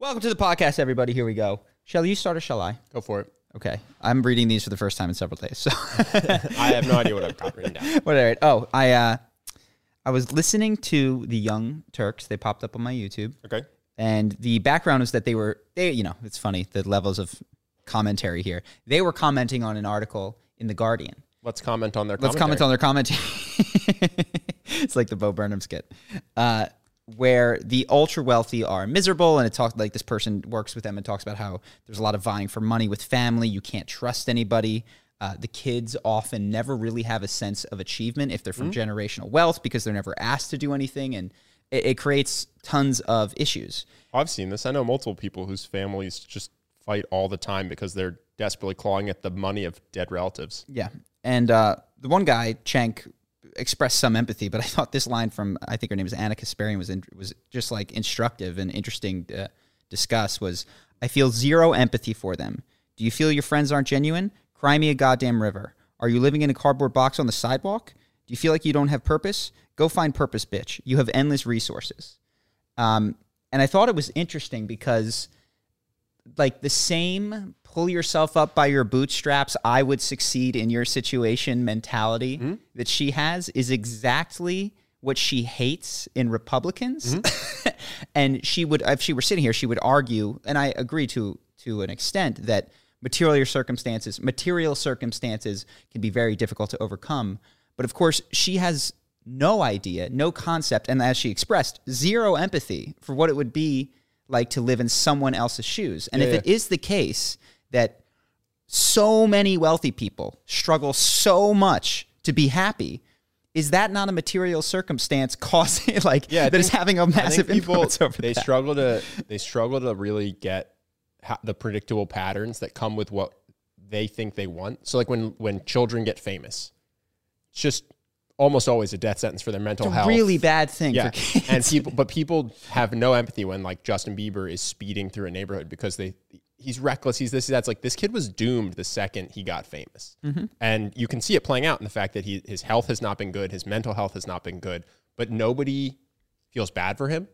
Welcome to the podcast, everybody. Here we go. Shall you start or shall I? Go for it. Okay. I'm reading these for the first time in several days. So I have no idea what I've got written down. what all right. Oh, I uh I was listening to the Young Turks. They popped up on my YouTube. Okay. And the background was that they were they you know, it's funny the levels of commentary here. They were commenting on an article in the Guardian. Let's comment on their Let's comment on their commentary. it's like the Bo Burnham skit. Uh where the ultra wealthy are miserable and it talks like this person works with them and talks about how there's a lot of vying for money with family you can't trust anybody uh, the kids often never really have a sense of achievement if they're from Mm-hmm. generational wealth because they're never asked to do anything and it, it creates tons of issues I've seen this. I know multiple people whose families just fight all the time because they're desperately clawing at the money of dead relatives. Yeah. And uh, the one guy, Cenk, expressed some empathy, but I thought this line from I think her name is Ana Kasparian was in, was just like instructive and interesting to discuss. Was I feel zero empathy for them. Do you feel your friends aren't genuine? Cry me a goddamn river. Are you living in a cardboard box on the sidewalk? Do you feel like you don't have purpose? Go find purpose, bitch. You have endless resources. Um, and I thought it was interesting because like the same pull yourself up by your bootstraps i would succeed in your situation mentality mm-hmm. that she has is exactly what she hates in republicans. Mm-hmm. And she would if she were sitting here she would argue and i agree to to an extent that material circumstances material circumstances can be very difficult to overcome. But of course she has no idea no concept and as she expressed zero empathy for what it would be like to live in someone else's shoes and if Yeah, it is the case that so many wealthy people struggle so much to be happy is that not a material circumstance causing like Yeah, that is think- having a massive people influence over they that? struggle to they struggle to really get ha- the predictable patterns that come with what they think they want. So like when when children get famous, it's just almost always a death sentence for their mental It's a health. really bad thing yeah, for kids. and people, but people have no empathy when like Justin Bieber is speeding through a neighborhood because they he's reckless. He's this. That's like this kid was doomed the second he got famous, Mm-hmm. and you can see it playing out in the fact that he his health has not been good, his mental health has not been good, but nobody feels bad for him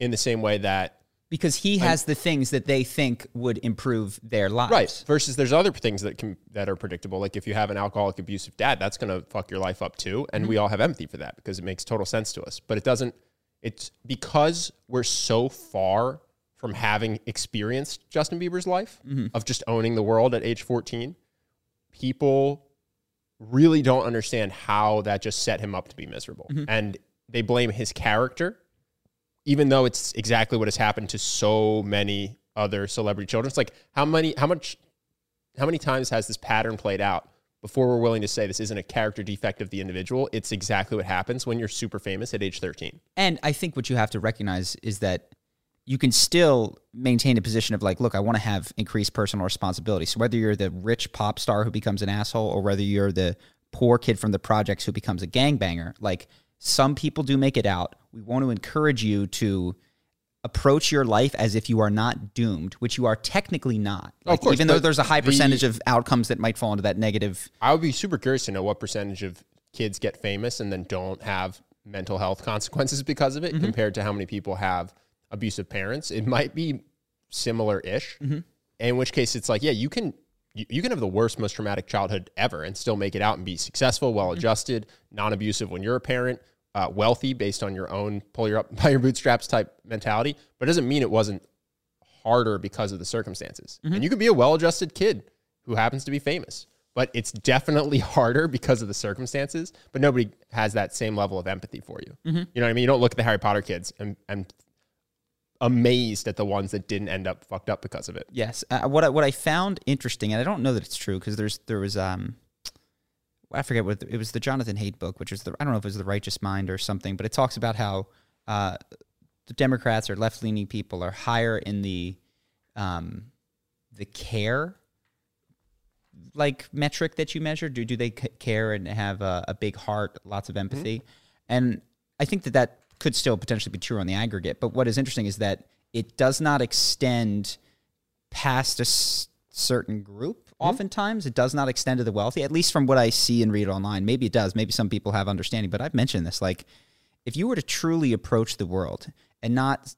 in the same way that because he has the things that they think would improve their lives. Right. Versus there's other things that can that are predictable. Like if you have an alcoholic abusive dad, that's gonna fuck your life up too. And we mm-hmm. all have empathy for that because it makes total sense to us. But it doesn't it's because we're so far from having experienced Justin Bieber's life mm-hmm. of just owning the world at age 14, people really don't understand how that just set him up to be miserable. Mm-hmm. And they blame his character even though it's exactly what has happened to so many other celebrity children. It's like how many, how much, how many times has this pattern played out before we're willing to say this isn't a character defect of the individual? It's exactly what happens when you're super famous at age 13. And I think what you have to recognize is that you can still maintain a position of like, look, I want to have increased personal responsibility. So whether you're the rich pop star who becomes an asshole or whether you're the poor kid from the projects who becomes a gangbanger, like some people do make it out. We want to encourage you to approach your life as if you are not doomed, which you are technically not. Oh, Of course, even though there's a high the- percentage of outcomes that might fall into that negative. I would be super curious to know what percentage of kids get famous and then don't have mental health consequences because of it mm-hmm. compared to how many people have abusive parents. It might be similar ish. Mm-hmm. In which case, it's like, yeah, you can. You you can have the worst, most traumatic childhood ever and still make it out and be successful, well mm-hmm. adjusted, non abusive when you're a parent, uh, wealthy based on your own pull your up by your bootstraps type mentality. But it doesn't mean it wasn't harder because of the circumstances. And you could be a well adjusted kid who happens to be famous, but it's definitely harder because of the circumstances. But nobody has that same level of empathy for you. You know what I mean? You don't look at the Harry Potter kids and, and amazed at the ones that didn't end up fucked up because of it. Yes. Uh, what I, what I found interesting, and I don't know that it's true because there's there was um, I forget what the, it was the Jonathan Haidt book, which is the I don't know if it was the Righteous Mind or something, but it talks about how uh, the Democrats or left leaning people are higher in the um, the care like metric that you measure. Do do they c- care and have a, a big heart, lots of empathy? And I think that that could still potentially be true on the aggregate. But what is interesting is that it does not extend past a s- certain group. Oftentimes, it does not extend to the wealthy. At least from what I see and read online, maybe it does. Maybe some people have understanding. But I've mentioned this. Like, if you were to truly approach the world and not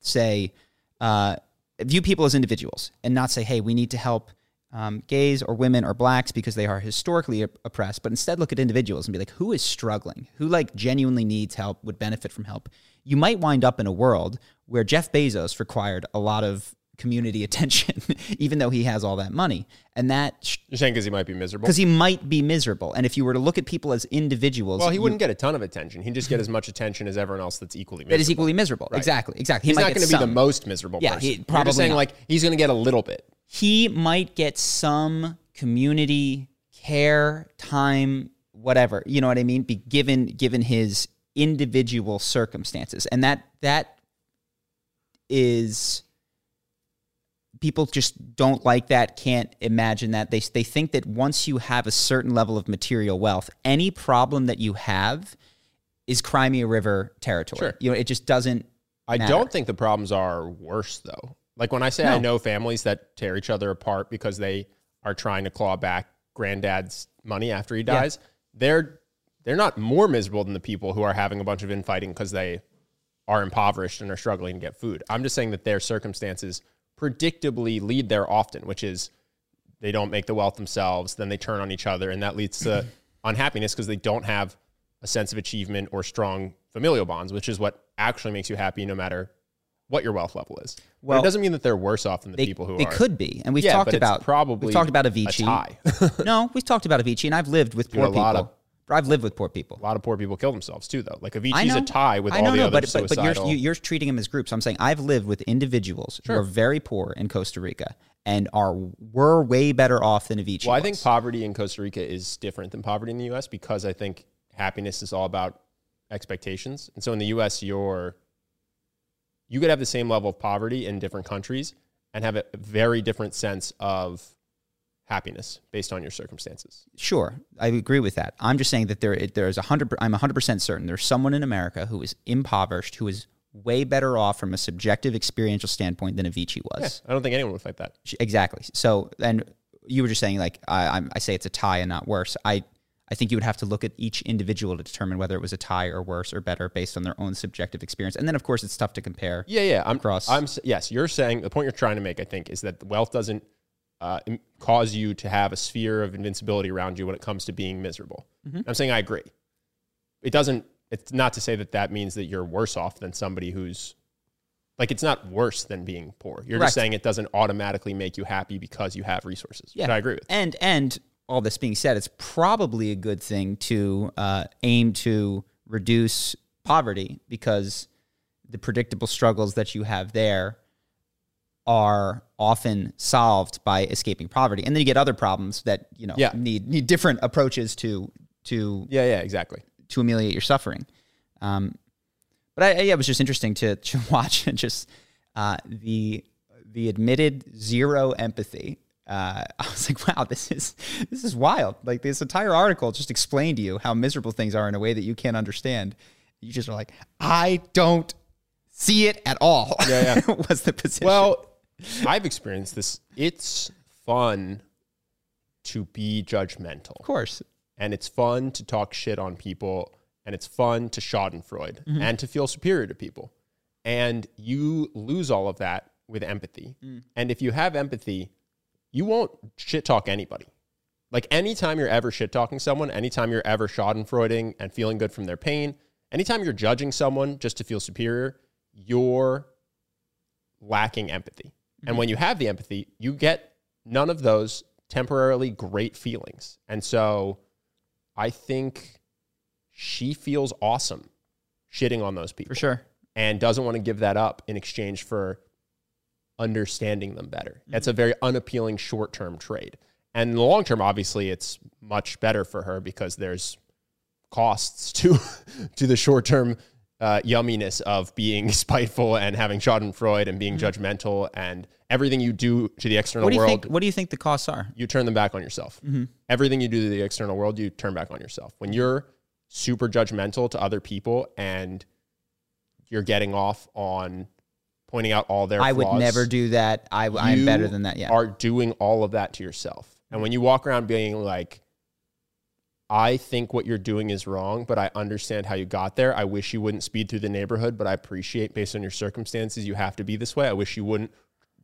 say, uh, view people as individuals and not say, hey, we need to help um, gays or women or blacks because they are historically op- oppressed, but instead look at individuals and be like, who is struggling? Who like genuinely needs help, would benefit from help? You might wind up in a world where Jeff Bezos required a lot of community attention, even though he has all that money. And that, You're saying because he might be miserable. because he might be miserable. And if you were to look at people as individuals, well, he wouldn't get a ton of attention. He'd just get as much attention as everyone else that's equally miserable. that is equally miserable. Exactly. Exactly. He He's might not going to be the most miserable Yeah, person. he- You're probably just saying not. like he's going to get a little bit. he might get some community care time whatever you know what i mean be given given his individual circumstances and that that is people just don't like that can't imagine that they they think that once you have a certain level of material wealth any problem that you have is crimea river territory Sure. you know it just doesn't I matter. don't think the problems are worse though. Like when I say I know families that tear each other apart because they are trying to claw back granddad's money after he dies, they're they're not more miserable than the people who are having a bunch of infighting because they are impoverished and are struggling to get food. I'm just saying that their circumstances predictably lead there often, which is they don't make the wealth themselves, then they turn on each other, and that leads to unhappiness because they don't have a sense of achievement or strong familial bonds, which is what actually makes you happy no matter what your wealth level is. Well, Well, it doesn't mean that they're worse off than the they, people who they are. could be and we've Yeah, talked but it's about probably we've talked about a avicii no, we've talked about Avicii, and I've lived with poor people. I've lived with poor people. a lot of poor people kill themselves too, though. Like Avicii's know. a tie with I all know, the no, other but, but, but you're, you- you're treating them as groups. I'm saying I've lived with individuals who are very poor in Costa Rica and are were way better off than Avicii. well, I think poverty in Costa Rica is different than poverty in the U.S. because I think happiness is all about expectations, and so in the U.S. you're you could have the same level of poverty in different countries and have a very different sense of happiness based on your circumstances. Sure, I agree with that. I'm just saying that there there's a hundred. I'm hundred percent certain there's someone in America who is impoverished who is way better off from a subjective experiential standpoint than Avicii was. I don't think anyone would fight that. Exactly. So, and you were just saying like I, I'm- I say it's a tie and not worse. I I think you would have to look at each individual to determine whether it was a tie or worse or better based on their own subjective experience. And then of course it's tough to compare. Yeah, yeah. I'm Across. I'm yes. You're saying the point you're trying to make, I think, is that wealth doesn't uh, cause you to have a sphere of invincibility around you when it comes to being miserable. Mm-hmm. I'm saying I agree. It doesn't. It's not to say that that means that you're worse off than somebody who's like it's not worse than being poor. You're Correct. just saying it doesn't automatically make you happy because you have resources. Yeah, I agree with. And and all this being said, it's probably a good thing to uh, aim to reduce poverty because the predictable struggles that you have there are often solved by escaping poverty, and then you get other problems that you know Yeah. need need different approaches to to Yeah, yeah, exactly. to ameliorate your suffering. Um, but I, yeah, it was just interesting to, to watch and just uh, the the admitted zero empathy. Uh, I was like, wow, this is this is wild. Like this entire article just explained to you how miserable things are in a way that you can't understand. You just are like, I don't see it at all. Yeah, yeah. was the position. Well, I've experienced this. It's fun to be judgmental. of course, and it's fun to talk shit on people and it's fun to schadenfreude Mm-hmm. and to feel superior to people and you lose all of that with empathy Mm. and if you have empathy you won't shit talk anybody like anytime you're ever shit talking someone anytime you're ever schadenfreuding and feeling good from their pain anytime you're judging someone just to feel superior you're lacking empathy Mm-hmm. and when you have the empathy you get none of those temporarily great feelings and so I think she feels awesome shitting on those people. for sure. and doesn't want to give that up in exchange for understanding them better. Mm-hmm. That's a very unappealing short term trade. And in the long term, obviously, it's much better for her because there's costs to to the short term uh, yumminess of being spiteful and having Schadenfreude and being mm. judgmental and everything you do to the external What do you world think? What do you think the costs are? you turn them back on yourself. Mm-hmm. Everything you do to the external world, you turn back on yourself. When you're super judgmental to other people and you're getting off on pointing out all their I would never do that. I, I'm better than that. Yeah. Are doing all of that to yourself. And mm-hmm. when you walk around being like, I think what you're doing is wrong, but I understand how you got there. I wish you wouldn't speed through the neighborhood, but I appreciate based on your circumstances, you have to be this way. I wish you wouldn't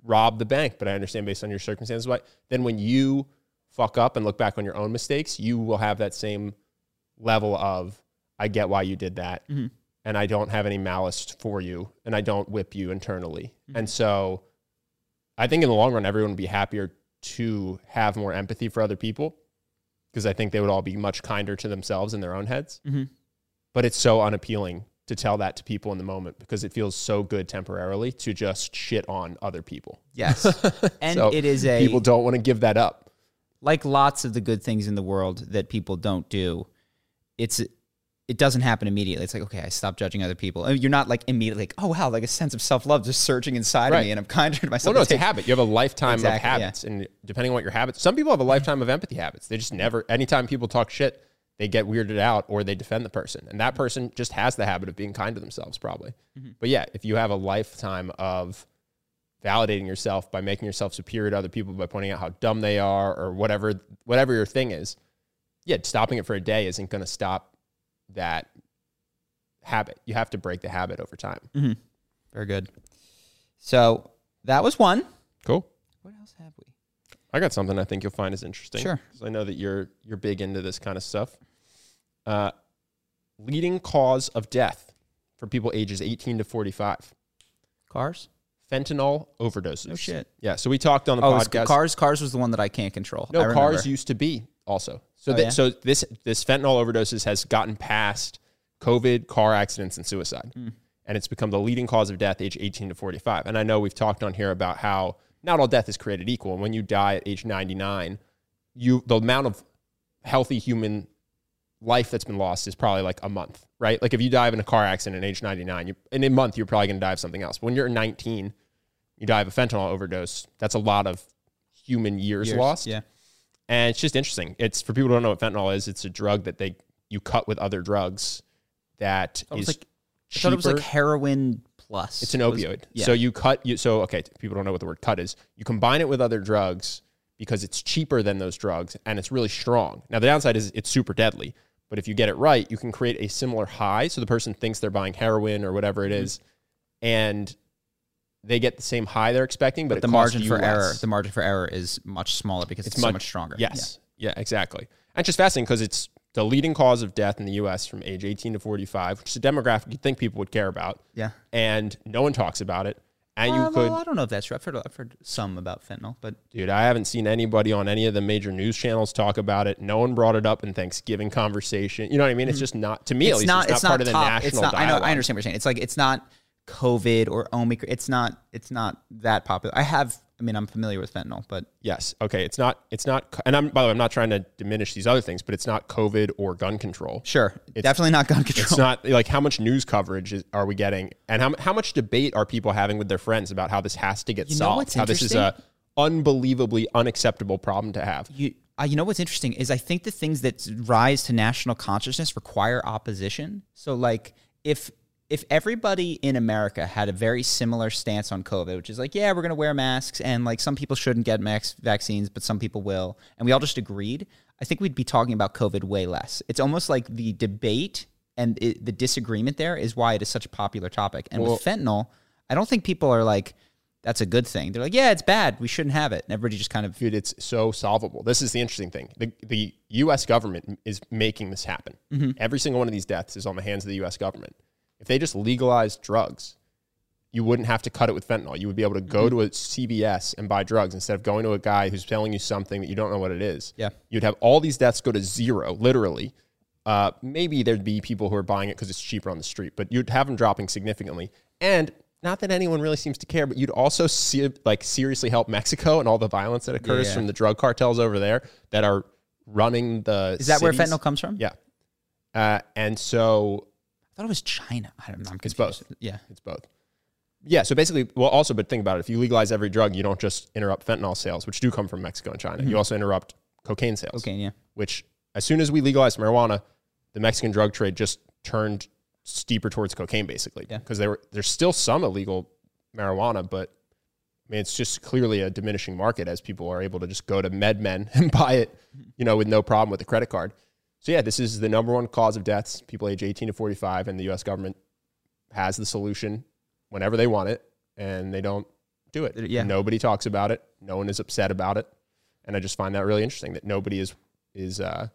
rob the bank, but I understand based on your circumstances why. Then when you fuck up and look back on your own mistakes, you will have that same level of, I get why you did that. Mm-hmm. And I don't have any malice for you and I don't whip you internally. Mm-hmm. And so I think in the long run, everyone would be happier to have more empathy for other people because I think they would all be much kinder to themselves in their own heads. Mm-hmm. But it's so unappealing to tell that to people in the moment because it feels so good temporarily to just shit on other people. yes. And So it is a people don't want to give that up. like lots of the good things in the world that people don't do. It's it doesn't happen immediately. It's like okay, I stop judging other people. You're not like immediately like oh wow, like a sense of self love just surging inside of me, and I'm kinder to Well, myself. no, It it's a habit. You have a lifetime Exactly, of yeah. habits, and depending on what your habits, some people have a mm-hmm. lifetime of empathy habits. They just never. Anytime people talk shit, they get weirded out or they defend the person, and that mm-hmm. person just has the habit of being kind to themselves, probably. Mm-hmm. But yeah, if you have a lifetime of validating yourself by making yourself superior to other people by pointing out how dumb they are or whatever whatever your thing is, yeah, stopping it for a day isn't going to stop that habit. You have to break the habit over time. Very good. So that was one. Cool. What else have we? I got something I think you'll find is interesting. Sure. 'Cause I know that you're you're big into this kind of stuff. Uh, leading cause of death for people ages 18 to 45. Cars. Fentanyl overdoses. No shit. Yeah. So we talked on the Oh, podcast. cars. Cars was the one that I can't control. I No, remember. cars used to be also. So Oh, yeah? so this this fentanyl overdoses has gotten past COVID, car accidents, and suicide, Hmm. and it's become the leading cause of death age 18 to 45. And I know we've talked on here about how not all death is created equal. And when you die at age 99, you the amount of healthy human life that's been lost is probably like a month, right? Like if you die in a car accident at age 99, you, in a month you're probably going to die of something else. When you're 19, you die of a fentanyl overdose. That's a lot of human years, Years, lost. Yeah. And it's just interesting. It's for people who don't know what fentanyl is. It's a drug that they you cut with other drugs that was is like I thought it was like heroin plus. It's an It was- opioid. yeah. So you cut you so okay, people don't know what the word cut is. You combine it with other drugs because it's cheaper than those drugs and it's really strong. Now the downside is it's super deadly, but if you get it right, you can create a similar high so the person thinks they're buying heroin or whatever Mm-hmm. it is and they get the same high they're expecting, but, but the margin for error, the margin for error is much smaller because it's, so much stronger. Yes. Yeah, exactly. And it's just fascinating because it's the leading cause of death in the U.S. from age 18 to 45, which is a demographic you'd think people would care about. Yeah. And no one talks about it. And you Uh, could, well, I don't know if that's true. I've heard, I've heard some about fentanyl, but dude, I haven't seen anybody on any of the major news channels talk about it. No one brought it up in Thanksgiving conversation. You know what I mean? It's just not, to me at it's least, not. it's not part of the national It's not. I dialogue. know. I understand what you're saying. It's like it's not COVID or Omicron. It's not. It's not that popular. I have. I mean, I'm familiar with fentanyl, but Yes. Okay. It's not, it's not, and I'm, by the way, I'm not trying to diminish these other things, but it's not COVID or gun control. sure, it's, definitely not gun control. It's not like how much news coverage is, are we getting, and how how much debate are people having with their friends about how this has to get You solved? how this is a unbelievably unacceptable problem to have. you, uh, you know what's interesting is I think the things that rise to national consciousness require opposition. So like if if everybody in America had a very similar stance on COVID, which is like, yeah, we're going to wear masks and like some people shouldn't get max vaccines, but some people will, and we all just agreed, I think we'd be talking about COVID way less. It's almost like the debate and it, the disagreement there is why it is such a popular topic. And with fentanyl, I don't think people are like, that's a good thing. They're like, yeah, it's bad. We shouldn't have it. And everybody just kind of Dude, it's so solvable. This is the interesting thing. The, the U.S. government is making this happen. Mm-hmm. Every single one of these deaths is on the hands of the U.S. government. If they just legalized drugs, you wouldn't have to cut it with fentanyl. You would be able to go Mm-hmm. to a CVS and buy drugs instead of going to a guy who's selling you something that you don't know what it is. Yeah. You'd have all these deaths go to zero, literally, Uh, maybe there'd be people who are buying it because it's cheaper on the street, but you'd have them dropping significantly. And not that anyone really seems to care, but you'd also see like seriously help Mexico and all the violence that occurs Yeah. from the drug cartels over there that are running the. Is that where fentanyl comes from? Yeah. Uh, and so thought it was China. I don't know. I'm It's both. Yeah. It's both. Yeah. So basically, well, also, but think about it. If you legalize every drug, you don't just interrupt fentanyl sales, which do come from Mexico and China. You mm-hmm. also interrupt cocaine sales. Okay. Yeah. Which, as soon as we legalized marijuana, the Mexican drug trade just turned steeper towards cocaine, basically. Yeah. Because there were there's still some illegal marijuana, but I mean, it's just clearly a diminishing market as people are able to just go to MedMen and buy it, mm-hmm. you know, with no problem with a credit card. So yeah, this is the number one cause of deaths, people age 18 to 45, and the U.S. government has the solution whenever they want it, and they don't do it. Yeah. Nobody talks about it. No one is upset about it, and I just find that really interesting that nobody is is uh,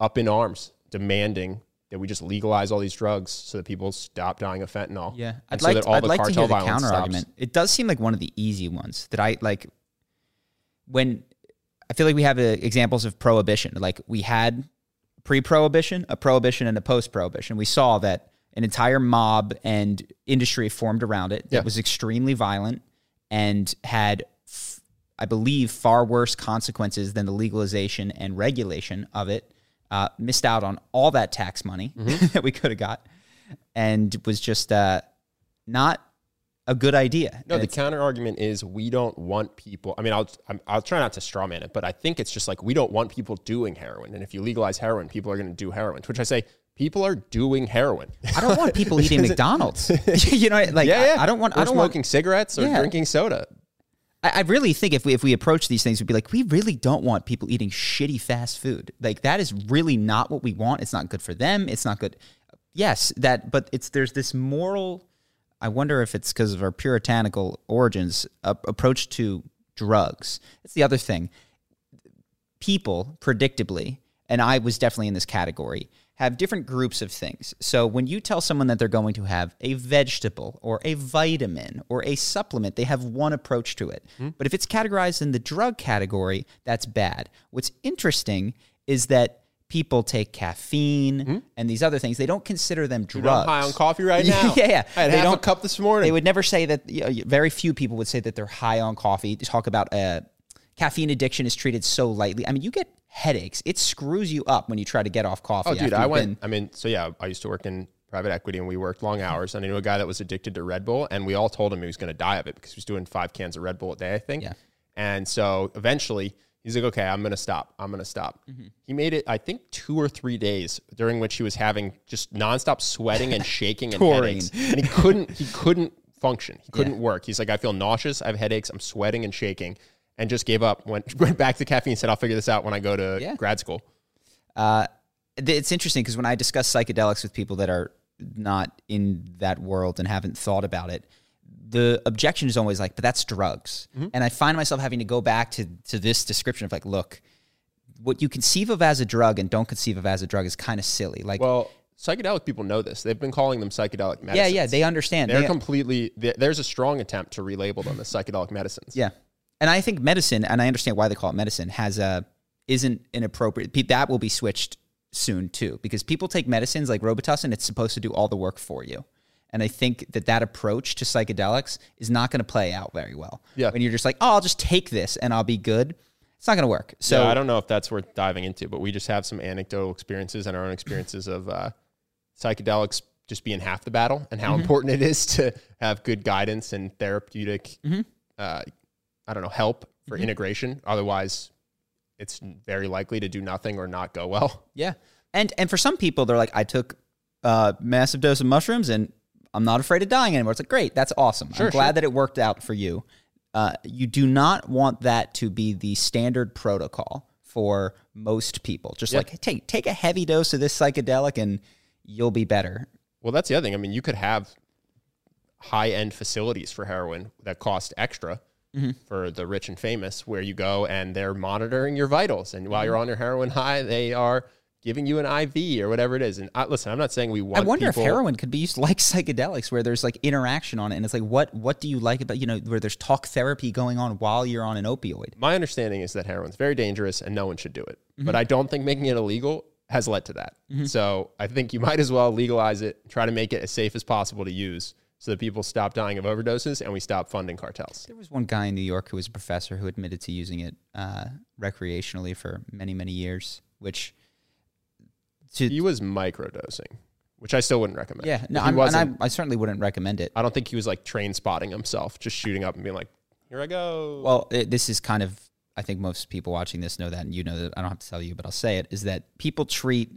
up in arms demanding that we just legalize all these drugs so that people stop dying of fentanyl. Yeah, I'd so like that all I'd like to hear the counter argument. It does seem like one of the easy ones that I like. When I feel like we have uh, examples of prohibition, like we had pre-prohibition, a prohibition, and a post-prohibition. We saw that an entire mob and industry formed around it that Yeah. was extremely violent and had, f- I believe, far worse consequences than the legalization and regulation of it. Uh, missed out on all that tax money Mm-hmm. that we could have got, and was just uh, not a good idea. No, And the counter argument is we don't want people. I mean, I'll I'm, I'll try not to strawman it, but I think it's just like we don't want people doing heroin, and if you legalize heroin, people are going to do heroin. Which I say, people are doing heroin. I don't want people eating McDonald's. you know, like yeah, yeah. I, I don't want. Or I don't want smoking cigarettes or Yeah. drinking soda. I, I really think if we if we approach these things, we'd be like, we really don't want people eating shitty fast food. Like that is really not what we want. It's not good for them. It's not good. Yes, that. But it's there's this moral. I wonder if it's because of our puritanical origins uh, approach to drugs. It's the other thing. People, predictably, and I was definitely in this category, have different groups of things. So when you tell someone that they're going to have a vegetable or a vitamin or a supplement, they have one approach to it. But if it's categorized in the drug category, that's bad. What's interesting is that people take caffeine and these other things. They don't consider them drugs. I'm high on coffee right now. yeah, yeah. I had They half a don't- cup this morning. They would never say that. You know, very few people would say that they're high on coffee. They talk about uh, caffeine addiction is treated so lightly. I mean, you get headaches. It screws you up when you try to get off coffee. Oh, dude, I went. been- I mean, so yeah, I used to work in private equity, and we worked long hours. And I knew a guy that was addicted to Red Bull, and we all told him he was going to die of it because he was doing five cans of Red Bull a day, I think. Yeah. And so eventually, he's like, "Okay, I'm going to stop. I'm going to stop." Mm-hmm. He made it, I think, two or three days during which he was having just nonstop sweating and shaking and headaches, and he couldn't. He couldn't function. He couldn't work. He's like, "I feel nauseous. I have headaches. I'm sweating and shaking." And just gave up. Went went back to caffeine. And Said, "I'll figure this out when I go to Yeah. grad school." Uh, it's interesting because when I discuss psychedelics with people that are not in that world and haven't thought about it, the objection is always like, "But that's drugs," Mm-hmm. and I find myself having to go back to to this description of like, "Look, what you conceive of as a drug and don't conceive of as a drug is kind of silly." Like, Well, psychedelic people know this. They've been calling them psychedelic medicines. yeah, yeah, they understand. They're They- completely. there- There's a strong attempt to relabel them as psychedelic medicines. Yeah, and I think medicine, and I understand why they call it medicine, has a isn't inappropriate. That will be switched soon too, because people take medicines like Robitussin. It's supposed to do all the work for you, and I think that that approach to psychedelics is not going to play out very well. Yeah. when you're just like, oh, I'll just take this and I'll be good. It's not going to work. So So I don't know if that's worth diving into, but we just have some anecdotal experiences and our own experiences of uh, psychedelics just being half the battle and Mm-hmm. how important it is to have good guidance and therapeutic, Mm-hmm. uh, I don't know, help for integration. Otherwise, it's very likely to do nothing or not go well. Yeah. And and for some people, they're like, I took a massive dose of mushrooms and I'm not afraid of dying anymore. It's like, great, that's awesome. I'm glad that it worked out for you. Uh, you do not want that to be the standard protocol for most people. Just like, take take a heavy dose of this psychedelic and you'll be better. Well, that's the other thing. I mean, you could have high end facilities for heroin that cost extra Mm-hmm. for the rich and famous, where you go and they're monitoring your vitals. And Mm-hmm. while you're on your heroin high, they are giving you an IV or whatever it is. And uh, listen, I'm not saying we want. I wonder people, if heroin could be used like psychedelics, where there's like interaction on it, and it's like, what what do you like about you know where there's talk therapy going on while you're on an opioid? My understanding is that heroin's very dangerous and no one should do it. Mm-hmm. But I don't think making it illegal has led to that. Mm-hmm. So I think you might as well legalize it, try to make it as safe as possible to use so that people stop dying of overdoses and we stop funding cartels. There was one guy in New York who was a professor who admitted to using it uh, recreationally for many, many years, which to He was microdosing, which I still wouldn't recommend. yeah, no, I'm, and I, I certainly wouldn't recommend it. I don't think he was like train spotting himself, just shooting up and being like, "Here I go." Well, it, this is kind of, I think most people watching this know that, and you know that I don't have to tell you, but I'll say it, is that people treat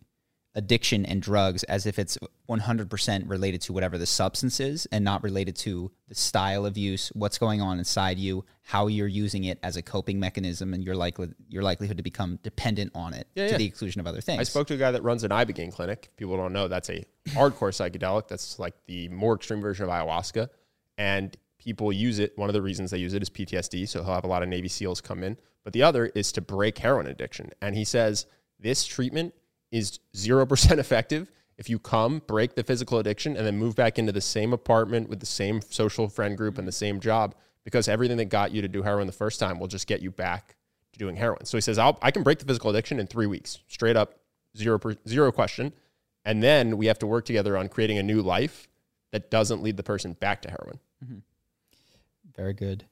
addiction and drugs as if it's 100% related to whatever the substance is and not related to the style of use, what's going on inside you, how you're using it as a coping mechanism, and your, likely, your likelihood to become dependent on it Yeah, to yeah. the exclusion of other things. I spoke to a guy that runs an ibogaine clinic. If People don't know that's a hardcore psychedelic. That's like the more extreme version of ayahuasca, and people use it. One of the reasons they use it is PTSD. So he'll have a lot of Navy SEALs come in, but the other is to break heroin addiction. And he says this treatment is zero percent effective if you come, break the physical addiction, and then move back into the same apartment with the same social friend group and the same job, because everything that got you to do heroin the first time will just get you back to doing heroin. So he says, I'll, I can break the physical addiction in three weeks, straight up, zero, per, zero question. And then we have to work together on creating a new life that doesn't lead the person back to heroin. Mm-hmm. Very good.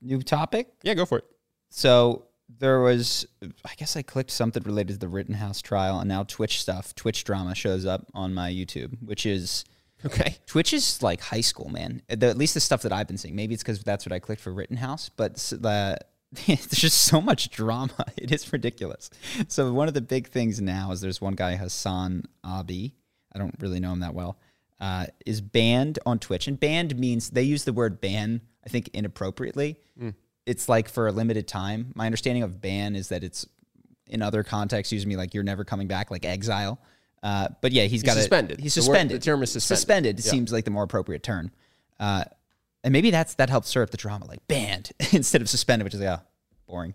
New topic? Yeah, go for it. So there was, I guess I clicked something related to the Rittenhouse trial, and now Twitch stuff, Twitch drama shows up on my YouTube, which is Okay. Twitch is like high school, man. The, at least the stuff that I've been seeing. Maybe it's because that's what I clicked for Rittenhouse, but the, there's just so much drama. It is ridiculous. So one of the big things now is there's one guy Hasan Abi. I don't really know him that well. Uh, is banned on Twitch, and banned means they use the word ban. I think inappropriately. It's like for a limited time. My understanding of ban is that it's in other contexts used to me like you're never coming back, like exile. Uh, but yeah, he's got a- suspended. He's The word- suspended. the term is suspended. Suspended Yeah. seems like the more appropriate term. Uh, and maybe that's that helps stir up the drama, like banned instead of suspended, which is like, oh, boring.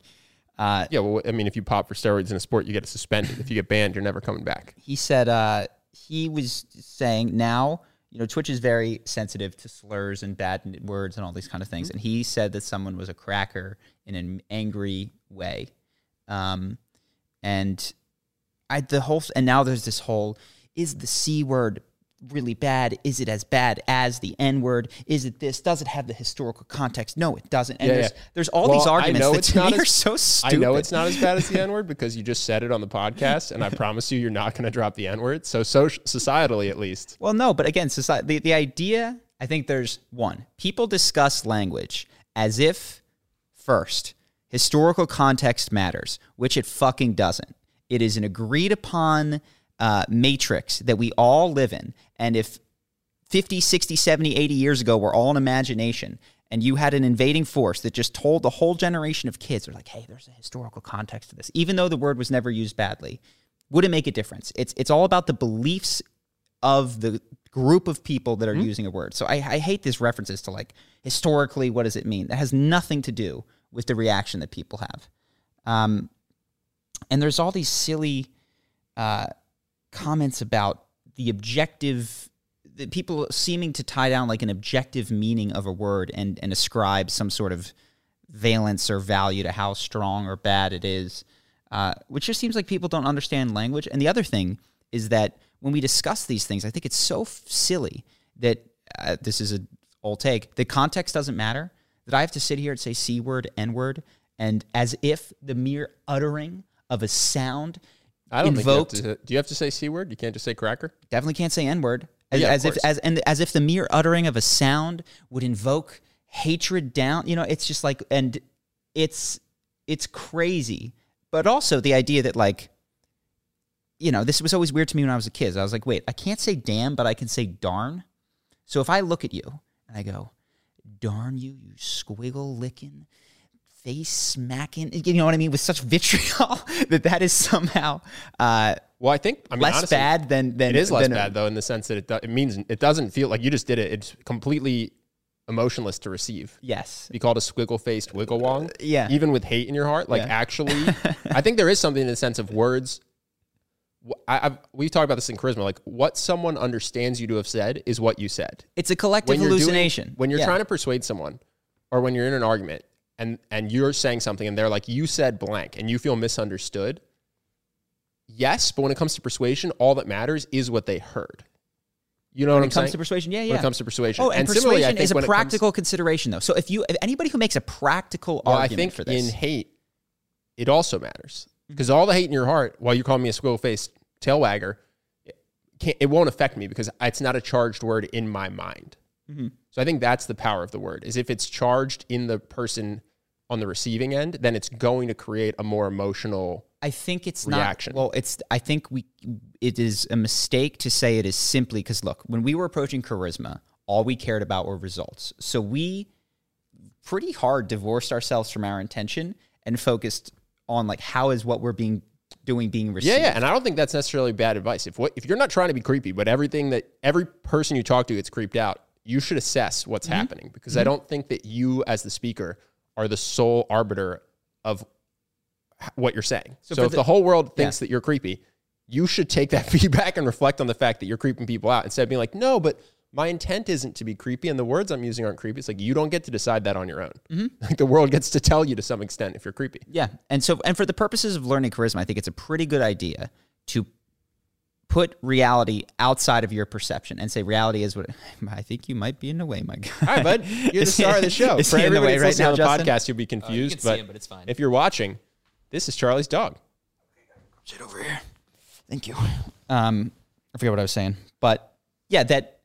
Uh, Yeah, well, I mean, if you pop for steroids in a sport, you get suspended. if you get banned, you're never coming back. he said uh, he was saying now, you know, Twitch is very sensitive to slurs and bad words and all these kind of things. And he said that someone was a cracker in an angry way. Um, and I, the whole, and now there's this whole, is the C word really bad? Is it as bad as the N word? Is it this? Does it have the historical context? No, it doesn't. And Yeah, there's, yeah. there's all Well, these arguments that to me as- are so stupid. I know it's not as bad as the N word because you just said it on the podcast, and I promise you, you're not going to drop the N word. So, so, societally, at least, Well, no, but again, society, the, the idea, I think there's one. People discuss language as if, first, historical context matters, which it fucking doesn't. It is an agreed upon uh, matrix that we all live in. And if 50, 60, 70, 80 years ago we're all an imagination, and you had an invading force that just told the whole generation of kids, they're like, hey, there's a historical context to this, even though the word was never used badly, would it make a difference? It's, it's all about the beliefs of the group of people that are using a word. So I, I hate these references to like historically, what does it mean? That has nothing to do with the reaction that people have. Um, and there's all these silly uh, comments about the objective, the people seeming to tie down like an objective meaning of a word and, and ascribe some sort of valence or value to how strong or bad it is, uh, which just seems like people don't understand language. And the other thing is that when we discuss these things, I think it's so f- silly that uh, this is an old take. The context doesn't matter. That I have to sit here and say c word, n word, and as if the mere uttering of a sound I don't invoked think you have to. Do you have to say c word? You can't just say cracker. definitely can't say n word. As, Yeah, as if as and as if the mere uttering of a sound would invoke hatred down. You know, it's just like and it's it's crazy. But also the idea that like you know, this was always weird to me when I was a kid. I was like, wait, I can't say damn, but I can say darn. So if I look at you and I go, darn you, you squiggle licking, face smacking, you know what I mean, with such vitriol that that is somehow uh, Well, I think I mean, less honestly, bad than than It is less than- bad though, in the sense that it do, it means it doesn't feel like you just did it. It's completely emotionless to receive. Yes. Be called a squiggle faced wiggle wong. yeah. Even with hate in your heart, like Yeah. actually, I think there is something in the sense of words. I, I've, we've talked about this in charisma. Like what someone understands you to have said is what you said. It's a collective doing- hallucination. when you're Yeah. trying to persuade someone, or when you're in an argument and and you're saying something and they're like, "You said blank," and you feel misunderstood. yes, but when it comes to persuasion, all that matters is what they heard. You know when what it I'm saying? When it comes to persuasion, yeah, yeah. When it comes to persuasion, Oh, and, similarly, I persuasion is a it comes- practical consideration, though. So if you, if anybody who makes a practical well, I argument think for this, in hate, it also matters because all the hate in your heart, while you call me a squirrel faced tail wagger, it, it won't affect me because it's not a charged word in my mind. Mm-hmm. So I think that's the power of the word. Is if it's charged in the person on the receiving end, then it's going to create a more emotional. I think it's reaction. not. Well, it's. I think we. It is a mistake to say it is simply because look, when we were approaching charisma, all we cared about were results. So we pretty hard divorced ourselves from our intention and focused on like how is what we're being doing being received. Yeah, yeah, and I don't think that's necessarily bad advice. If what if you're not trying to be creepy, but everything that every person you talk to gets creeped out, you should assess what's Mm-hmm. happening because I don't think that you as the speaker are the sole arbiter of what you're saying. So, for if the- the, whole world thinks Yeah. that you're creepy, you should take that feedback and reflect on the fact that you're creeping people out instead of being like, no, but my intent isn't to be creepy and the words I'm using aren't creepy. It's like you don't get to decide that on your own. Mm-hmm. Like the world gets to tell you to some extent if you're creepy. Yeah. And so, and for the purposes of learning charisma, I think it's a pretty good idea to put reality outside of your perception and say reality is what I think you might be in the way, my guy. All right, bud. You're the star of the show. is For he in the way right now, on the Justin? podcast, you'll be confused. see but him, but it's fine. if you're watching, this is Charlie's dog. Sit over here. Thank you. Um, I forget what I was saying, but yeah, that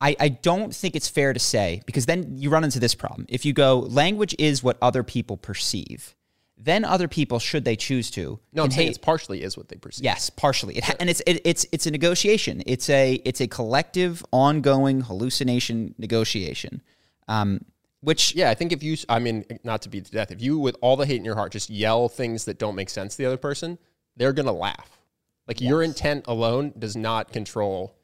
I, I don't think it's fair to say because then you run into this problem. If you go, language is what other people perceive, then other people, should they choose to, No, I'm saying it's partially is what they perceive. Yes, partially. It ha- and it's it, it's it's a negotiation. It's a it's a collective, ongoing hallucination negotiation. Um, which Yeah, I think if you, I mean, not to beat to death, if you, with all the hate in your heart, just yell things that don't make sense to the other person, they're going to laugh. Like your intent alone does not control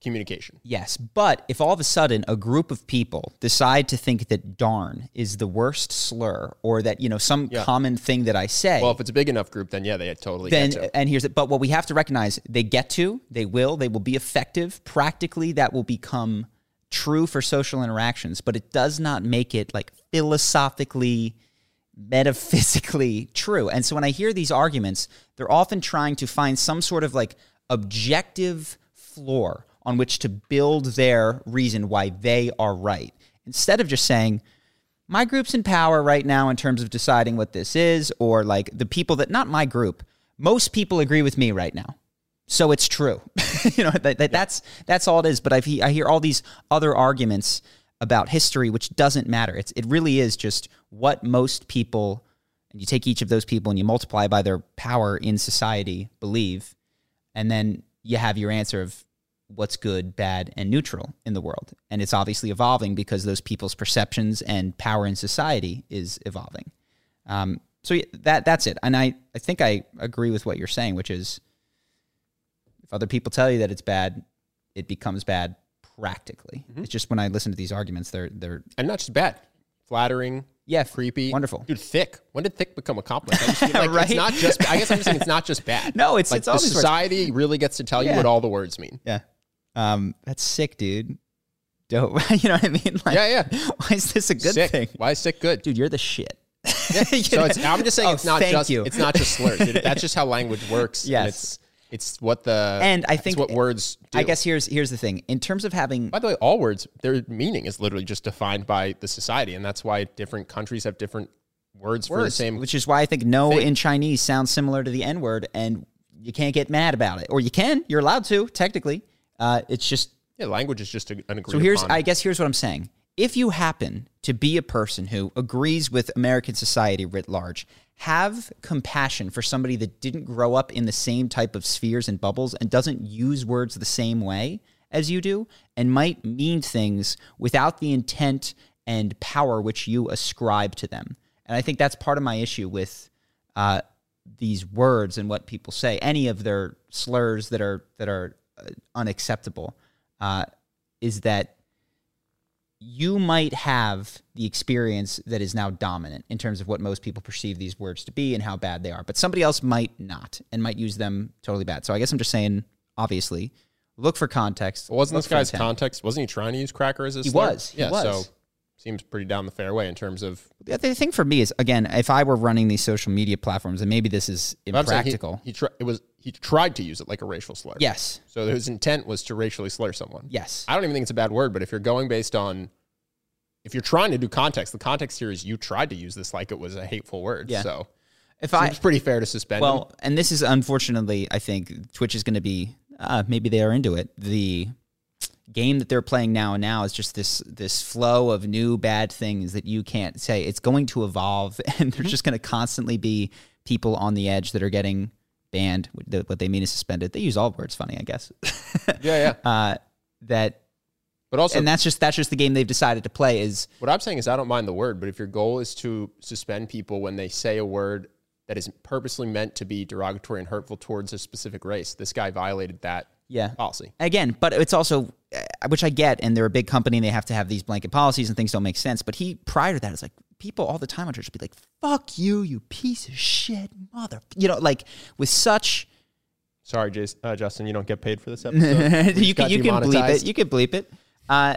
communication. yes, but if all of a sudden a group of people decide to think that "darn" is the worst slur, or that you know some Yeah. common thing that I say, Well, if it's a big enough group, then yeah, they totally then get to. and here's it. But what we have to recognize, they get to, they will, they will be effective. Practically, that will become true for social interactions, but it does not make it like philosophically, metaphysically true. And so when I hear these arguments, they're often trying to find some sort of like objective floor on which to build their reason why they are right, instead of just saying, my group's in power right now in terms of deciding what this is, or like the people that, not my group, most people agree with me right now. So it's true. you know, that, that, that's, that's all it is. But I've, I hear all these other arguments about history, which doesn't matter. It's, it really is just what most people, and you take each of those people and you multiply by their power in society, believe, and then you have your answer of what's good, bad, and neutral in the world. And it's obviously evolving because those people's perceptions and power in society is evolving. Um, so that that's it. And I, I think I agree with what you're saying, which is if other people tell you that it's bad, it becomes bad practically. It's just when I listen to these arguments, they're they're and not just bad, flattering, yeah, creepy, wonderful. dude. Thick. When did thick become a compliment? I like Right? It's not just. I guess I'm just saying it's not just bad. No, it's- like it's the all these words. society really gets to tell you what all the words mean. Yeah. Um, that's sick, dude. Dope. you know what I mean? Like, Yeah, yeah. Why is this a good sick. thing? Why is sick good? Dude, you're the shit. Yeah. So it's, I'm just saying Oh, it's not thank just you. it's not just slurs. It- that's just how language works. and Yes. it's it's what the And I think- what words. Do. I guess here's here's the thing. In terms of having By the way, all words their meaning is literally just defined by the society, and that's why different countries have different words, for the same. which is why I think no thing. in Chinese sounds similar to the N word, and you can't get mad about it, or you can. You're allowed to technically. Uh, it's just yeah, language is just a, an agreed so. Here's upon. I guess here's what I'm saying. If you happen to be a person who agrees with American society writ large, have compassion for somebody that didn't grow up in the same type of spheres and bubbles and doesn't use words the same way as you do, and might mean things without the intent and power which you ascribe to them. And I think that's part of my issue with uh, these words and what people say. Any of their slurs that are that are unacceptable uh, is that you might have the experience that is now dominant in terms of what most people perceive these words to be and how bad they are, but somebody else might not and might use them totally bad. So I guess I'm just saying, obviously, look for context. wasn't look this guy's intent. context? Wasn't he trying to use cracker as a He slur? was. He yeah. was. So seems pretty down the fairway in terms of. The thing for me is again, if I were running these social media platforms, and maybe this is I'm he- impractical. He, tri- it was he tried to use it like a racial slur. yes, So his intent was to racially slur someone. yes, I don't even think it's a bad word, but if you're going based on, if you're trying to do context, the context here is you tried to use this like it was a hateful word. Yeah. So if I pretty fair to suspend him. well, and this is unfortunately, I think Twitch is going to be uh, maybe they are into it. The game that they're playing now and now is just this this flow of new bad things that you can't say. It's going to evolve, and there's just going to constantly be people on the edge that are getting banned. What they mean is suspended. They use all words funny, I guess. yeah, yeah. uh, that But also, and that's just that's just the game they've decided to play. Is what I'm saying is I don't mind the word, but if your goal is to suspend people when they say a word that is purposely meant to be derogatory and hurtful towards a specific race, this guy violated that yeah, policy. again, but it's also, which I get, and they're a big company and they have to have these blanket policies and things don't make sense. But he, prior to that, is like, people all the time on would be like, fuck you, you piece of shit, mother. You know, like with such. Sorry, Jason, uh, Justin, you don't get paid for this episode. You can, you can bleep it. You can bleep it. Uh,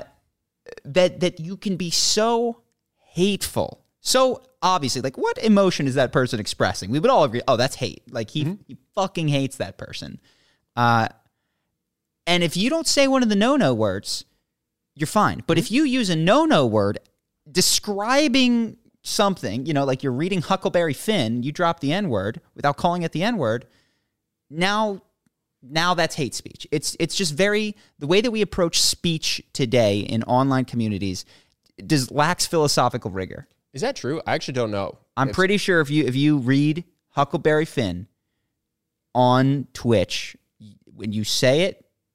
that, that you can be so hateful. So obviously, like, what emotion is that person expressing? We would all agree, oh, that's hate. Like, he, he fucking hates that person. Uh, and if you don't say one of the no no words, you're fine. But if mm-hmm. you use a no no word describing something, you know, like you're reading Huckleberry Finn, you drop the N word without calling it the N word, now now that's hate speech. It's it's just very the way that we approach speech today in online communities does lacks philosophical rigor. Is that true? I actually don't know. I'm pretty sure if you if you read Huckleberry Finn on Twitch, when you say it,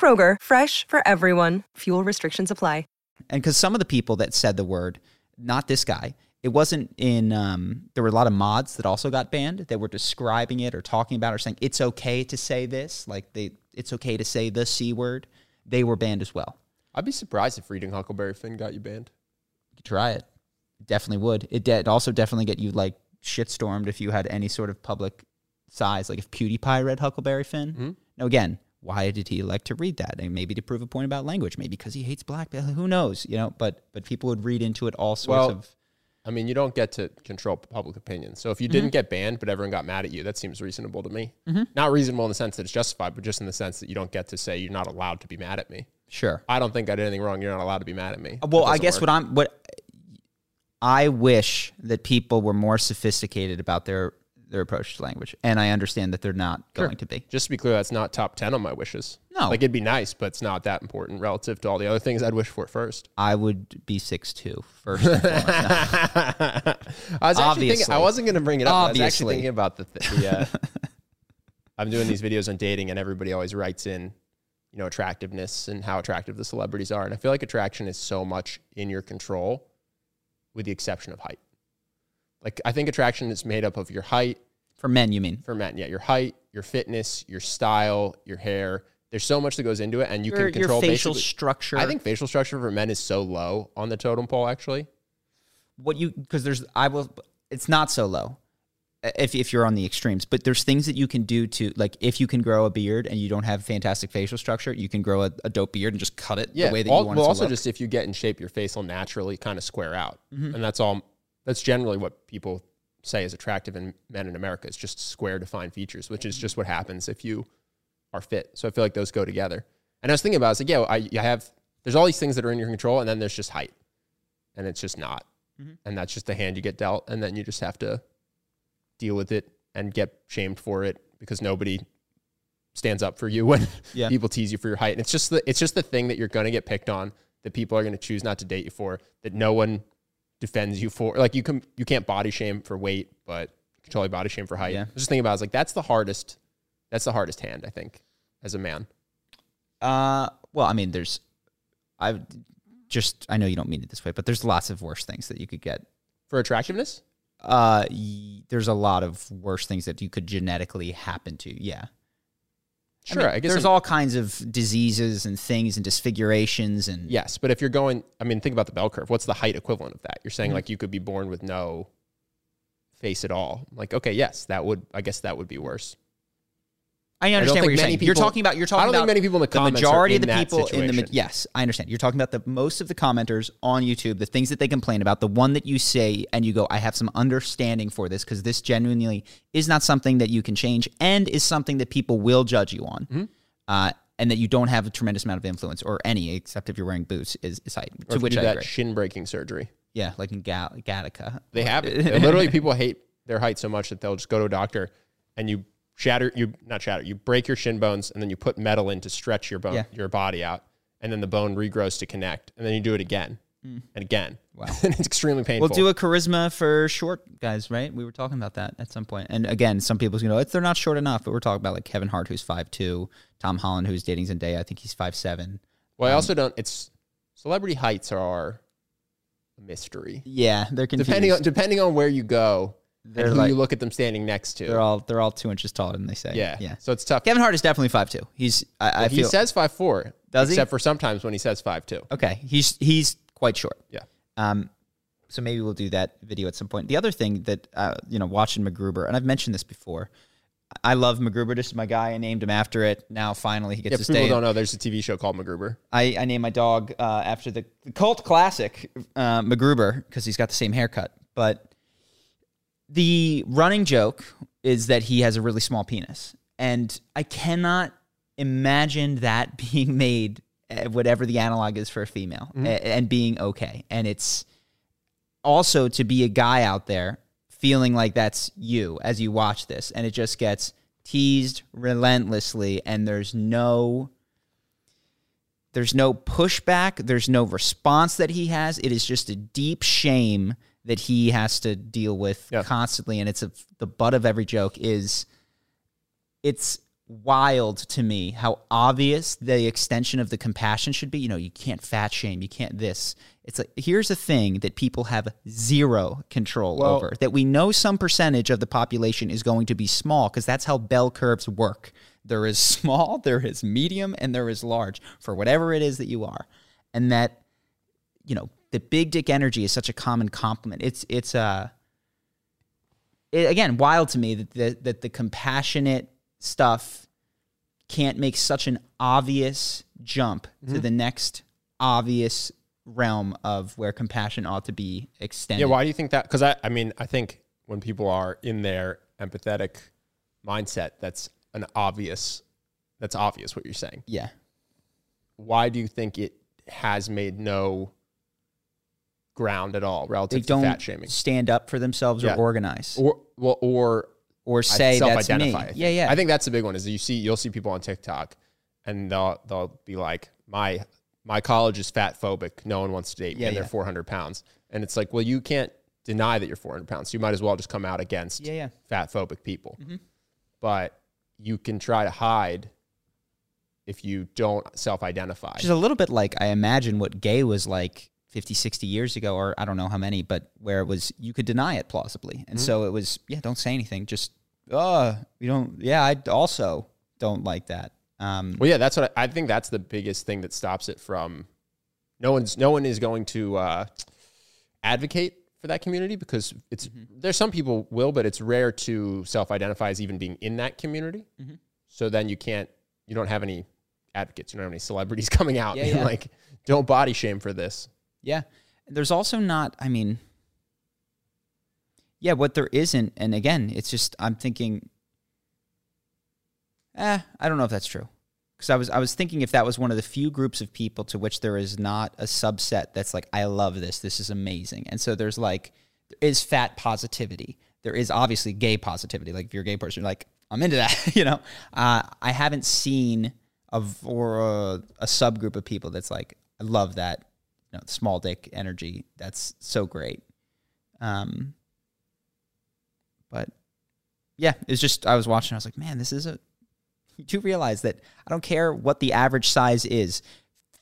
Kroger, fresh for everyone. Fuel restrictions apply. and because some of the people that said the word, not this guy, it wasn't in. Um, there were a lot of mods that also got banned that were describing it or talking about it or saying it's okay to say this, like they, it's okay to say the c word. They were banned as well. I'd be surprised if reading Huckleberry Finn got you banned. You could try it. Definitely would. It did also definitely get you like shitstormed if you had any sort of public size. Like if PewDiePie read Huckleberry Finn. Now again, why did he like to read that? And maybe to prove a point about language. Maybe because he hates black. people. Who knows? You know. But but people would read into it all sorts Well, of. I mean, you don't get to control public opinion. So if you Mm-hmm. didn't get banned, but everyone got mad at you, that seems reasonable to me. Not reasonable in the sense that it's justified, but just in the sense that you don't get to say you're not allowed to be mad at me. Sure. I don't think I did anything wrong. You're not allowed to be mad at me. Well, I guess what I'm what I wish that people were more sophisticated about their their approach to language, and I understand that they're not going to be. Just to be clear, that's not top 10 on my wishes. No. Like, it'd be nice, but it's not that important relative to all the other things I'd wish for first. I would be six two first. No. I was actually thinking, I wasn't going to bring it up. but I was actually thinking about the, th- the uh, I'm doing these videos on dating, and everybody always writes in, you know, attractiveness and how attractive the celebrities are. And I feel like attraction is so much in your control, with the exception of height. Like, I think attraction is made up of your height, For men, you mean? for men. Yeah, your height, your fitness, your style, your hair. There's so much that goes into it, and you Your, can control your facial structure. I think facial structure for men is so low on the totem pole. Actually, what you because there's I will. It's not so low. If, if you're on the extremes, but there's things that you can do to like if you can grow a beard and you don't have fantastic facial structure, you can grow a, a dope beard and just cut it yeah. the way that al- you want well, also look. just if you get in shape, your face will naturally kind of square out, Mm-hmm. and that's all. That's generally what people say is attractive in men in America. It's just square, defined features, which is just what happens if you are fit. So I feel like those go together. And I was thinking about, it, it's like, yeah, I, I have. There's all these things that are in your control, and then there's just height, and it's just not, Mm-hmm. and that's just the hand you get dealt, and then you just have to deal with it and get shamed for it because nobody stands up for you when Yeah. people tease you for your height. And it's just the it's just the thing that you're going to get picked on that people are going to choose not to date you for that no one defends you for. Like you can you can't body shame for weight, but you can totally body shame for height. Yeah. I was just thinking about it, I was like that's the hardest that's the hardest hand I think as a man. Uh, well, I mean, there's, I've just I know you don't mean it this way, but there's lots of worse things that you could get. For attractiveness? Uh, y- there's a lot of worse things that you could genetically happen to. Yeah. Sure. I, mean, guess there's I'm- all kinds of diseases and things and disfigurations and Yes, but if you're going, I mean, think about the bell curve. What's the height equivalent of that? You're Mm-hmm. saying like you could be born with no face at all. Like, okay, yes, that would. I guess that would be worse. I understand think what you're saying. you're talking about you're I talking don't think about many people in the comments majority in of the people in the yes, I understand. You're talking about the most of the commenters on YouTube, the things that they complain about, the one that you say and you go, I have some understanding for this because this genuinely is not something that you can change and is something that people will judge you on. Mm-hmm. Uh, and that you don't have a tremendous amount of influence or any, except if you're wearing boots, is, is height. Or To which I that agree. shin breaking surgery. yeah, like in Ga- Gattaca. They have it. Literally, people hate their height so much that they'll just go to a doctor and you shatter, you not shatter, you break your shin bones and then you put metal in to stretch your bone, Yeah. your body out, and then the bone regrows to connect, and then you do it again and again. Wow, and it's extremely painful. We'll do a charisma for short guys, right? We were talking about that at some point. And again, some people's gonna know it's they're not short enough, but we're talking about like Kevin Hart, who's five two, Tom Holland, who's dating Zendaya. I think he's five seven. well, um, I also don't. It's celebrity heights are a mystery. Yeah, they're confused. Depending on depending on where you go They're and who like- you look at them standing next to. they're all they're all two inches taller than they say. yeah, yeah. So it's tough. Kevin Hart is definitely five two. He's I, I he feel says five four. Does he? Except for sometimes when he says five two. okay. He's he's quite short. Yeah. Um, so maybe we'll do that video at some point. The other thing that uh, you know, watching MacGruber, and I've mentioned this before. I love MacGruber. This is my guy. I named him after it. Now finally he gets Yeah, to for people stay. don't know, there's a TV show called MacGruber. I, I named my dog uh, after the, the cult classic uh, MacGruber because he's got the same haircut. But the running joke is that he has a really small penis, and I cannot imagine that being made, uh, whatever the analog is for a female, a- and being okay. And it's also to be a guy out there feeling like that's you as you watch this, and it just gets teased relentlessly, and there's no there's no pushback. There's no response that he has. It is just a deep shame that he has to deal with Yeah. constantly. And it's a, the butt of every joke is it's wild to me how obvious the extension of the compassion should be. You know, you can't fat shame. You can't this. It's like, here's a thing that people have zero control Well- over that we know some percentage of the population is going to be small because that's how bell curves work. There is small, there is medium, and there is large for whatever it is that you are. And that, you know, the big dick energy is such a common compliment. It's, it's, uh, it, again, wild to me that the, that the compassionate stuff can't make such an obvious jump to Mm-hmm. the next obvious realm of where compassion ought to be extended. Yeah, why do you think that? Because I, I mean, I think when people are in their empathetic mindset, that's an obvious, that's obvious what you're saying. Yeah. Why do you think it has made no ground at all They relative to don't fat shaming? stand up for themselves Yeah. or organize Or well, or or say that's me. self-identify. Yeah, yeah. I think that's the big one. Is you see you'll see people on TikTok, and they'll they'll be like, my my college is fat phobic. No one wants to date me, Yeah, and they're yeah. 400 pounds. And it's like, well, you can't deny that you're 400 pounds. So you might as well just come out against Yeah, yeah. fat phobic people. Mm-hmm. But you can try to hide if you don't self-identify. Which is a little bit like I imagine what gay was like 50, 60 years ago, or I don't know how many, but where it was you could deny it plausibly. Mm-hmm. And so it was, yeah, don't say anything. Just, uh, we don't, yeah, I also don't like that. Um, Well, yeah, that's what I, I think. That's the biggest thing that stops it from. No one's no one is going to uh, advocate for that community because it's there's some people will, but it's rare to self-identify as even being in that community. So then you can't you don't have any advocates. You don't have any celebrities coming out Yeah, yeah. like, don't body shame for this. Yeah. There's also not, I mean, yeah, what there isn't, and again, it's just, I'm thinking, eh, I don't know if that's true. Because I was, I was thinking if that was one of the few groups of people to which there is not a subset that's like, I love this, this is amazing. And so there's like, there is fat positivity. There is obviously gay positivity. Like if you're a gay person, like, I'm into that, you know? Uh, I haven't seen a, or a, a subgroup of people that's like, I love that you know, small dick energy. That's so great. Um, but yeah, it's just I was watching. I was like, man, this is a. You do realize that I don't care what the average size is.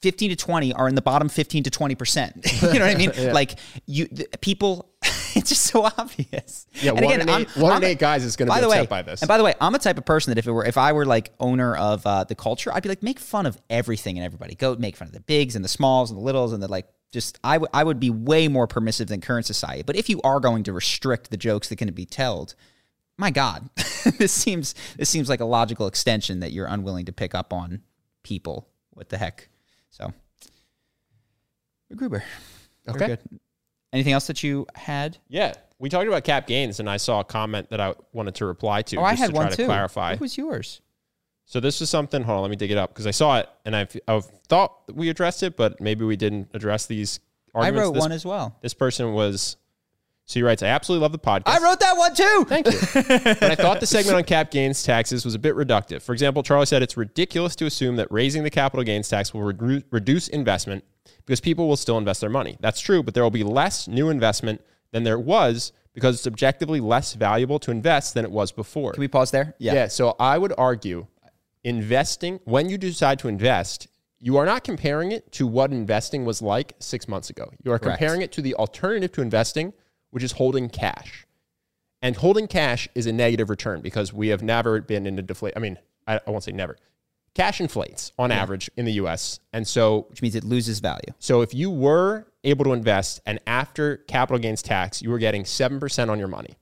15 to 20 are in the bottom 15 to 20 percent. you know what I mean? Like you, the, people. It's just so obvious. Yeah, And one in I'm- eight- one I'm a- eight guys is gonna by be upset way, by this. And by the way, I'm a type of person that if it were, if I were like owner of uh, the culture, I'd be like, make fun of everything and everybody. Go make fun of the bigs and the smalls and the littles and the like. Just I would I would be way more permissive than current society. But if you are going to restrict the jokes that can be told, my God, this seems this seems like a logical extension that you're unwilling to pick up on people. What the heck? So, Gruber. Okay. Anything else that you had? Yeah, we talked about cap gains, and I saw a comment that I wanted to reply to. Oh, I had to try one to too. clarify. What was yours? So this is something. Hold on, let me dig it up because I saw it and I've, I've thought we addressed it, but maybe we didn't address these arguments. I wrote this, one as well. This person was. So he writes, I absolutely love the podcast. I wrote that one too. Thank you. but I thought the segment on cap gains taxes was a bit reductive. For example, Charlie said it's ridiculous to assume that raising the capital gains tax will redu- reduce investment because people will still invest their money. That's true, but there will be less new investment than there was because it's objectively less valuable to invest than it was before. Can we pause there? Yeah. Yeah. So I would argue investing, when you decide to invest, you are not comparing it to what investing was like six months ago. You are Correct. comparing it to the alternative to investing, which is holding cash. And holding cash is a negative return because we have never been in a deflate. I mean, I, I won't say never. Cash inflates on average in the US. And so Which means it loses value. so if you were able to invest and after capital gains tax, you were getting 7% on your money.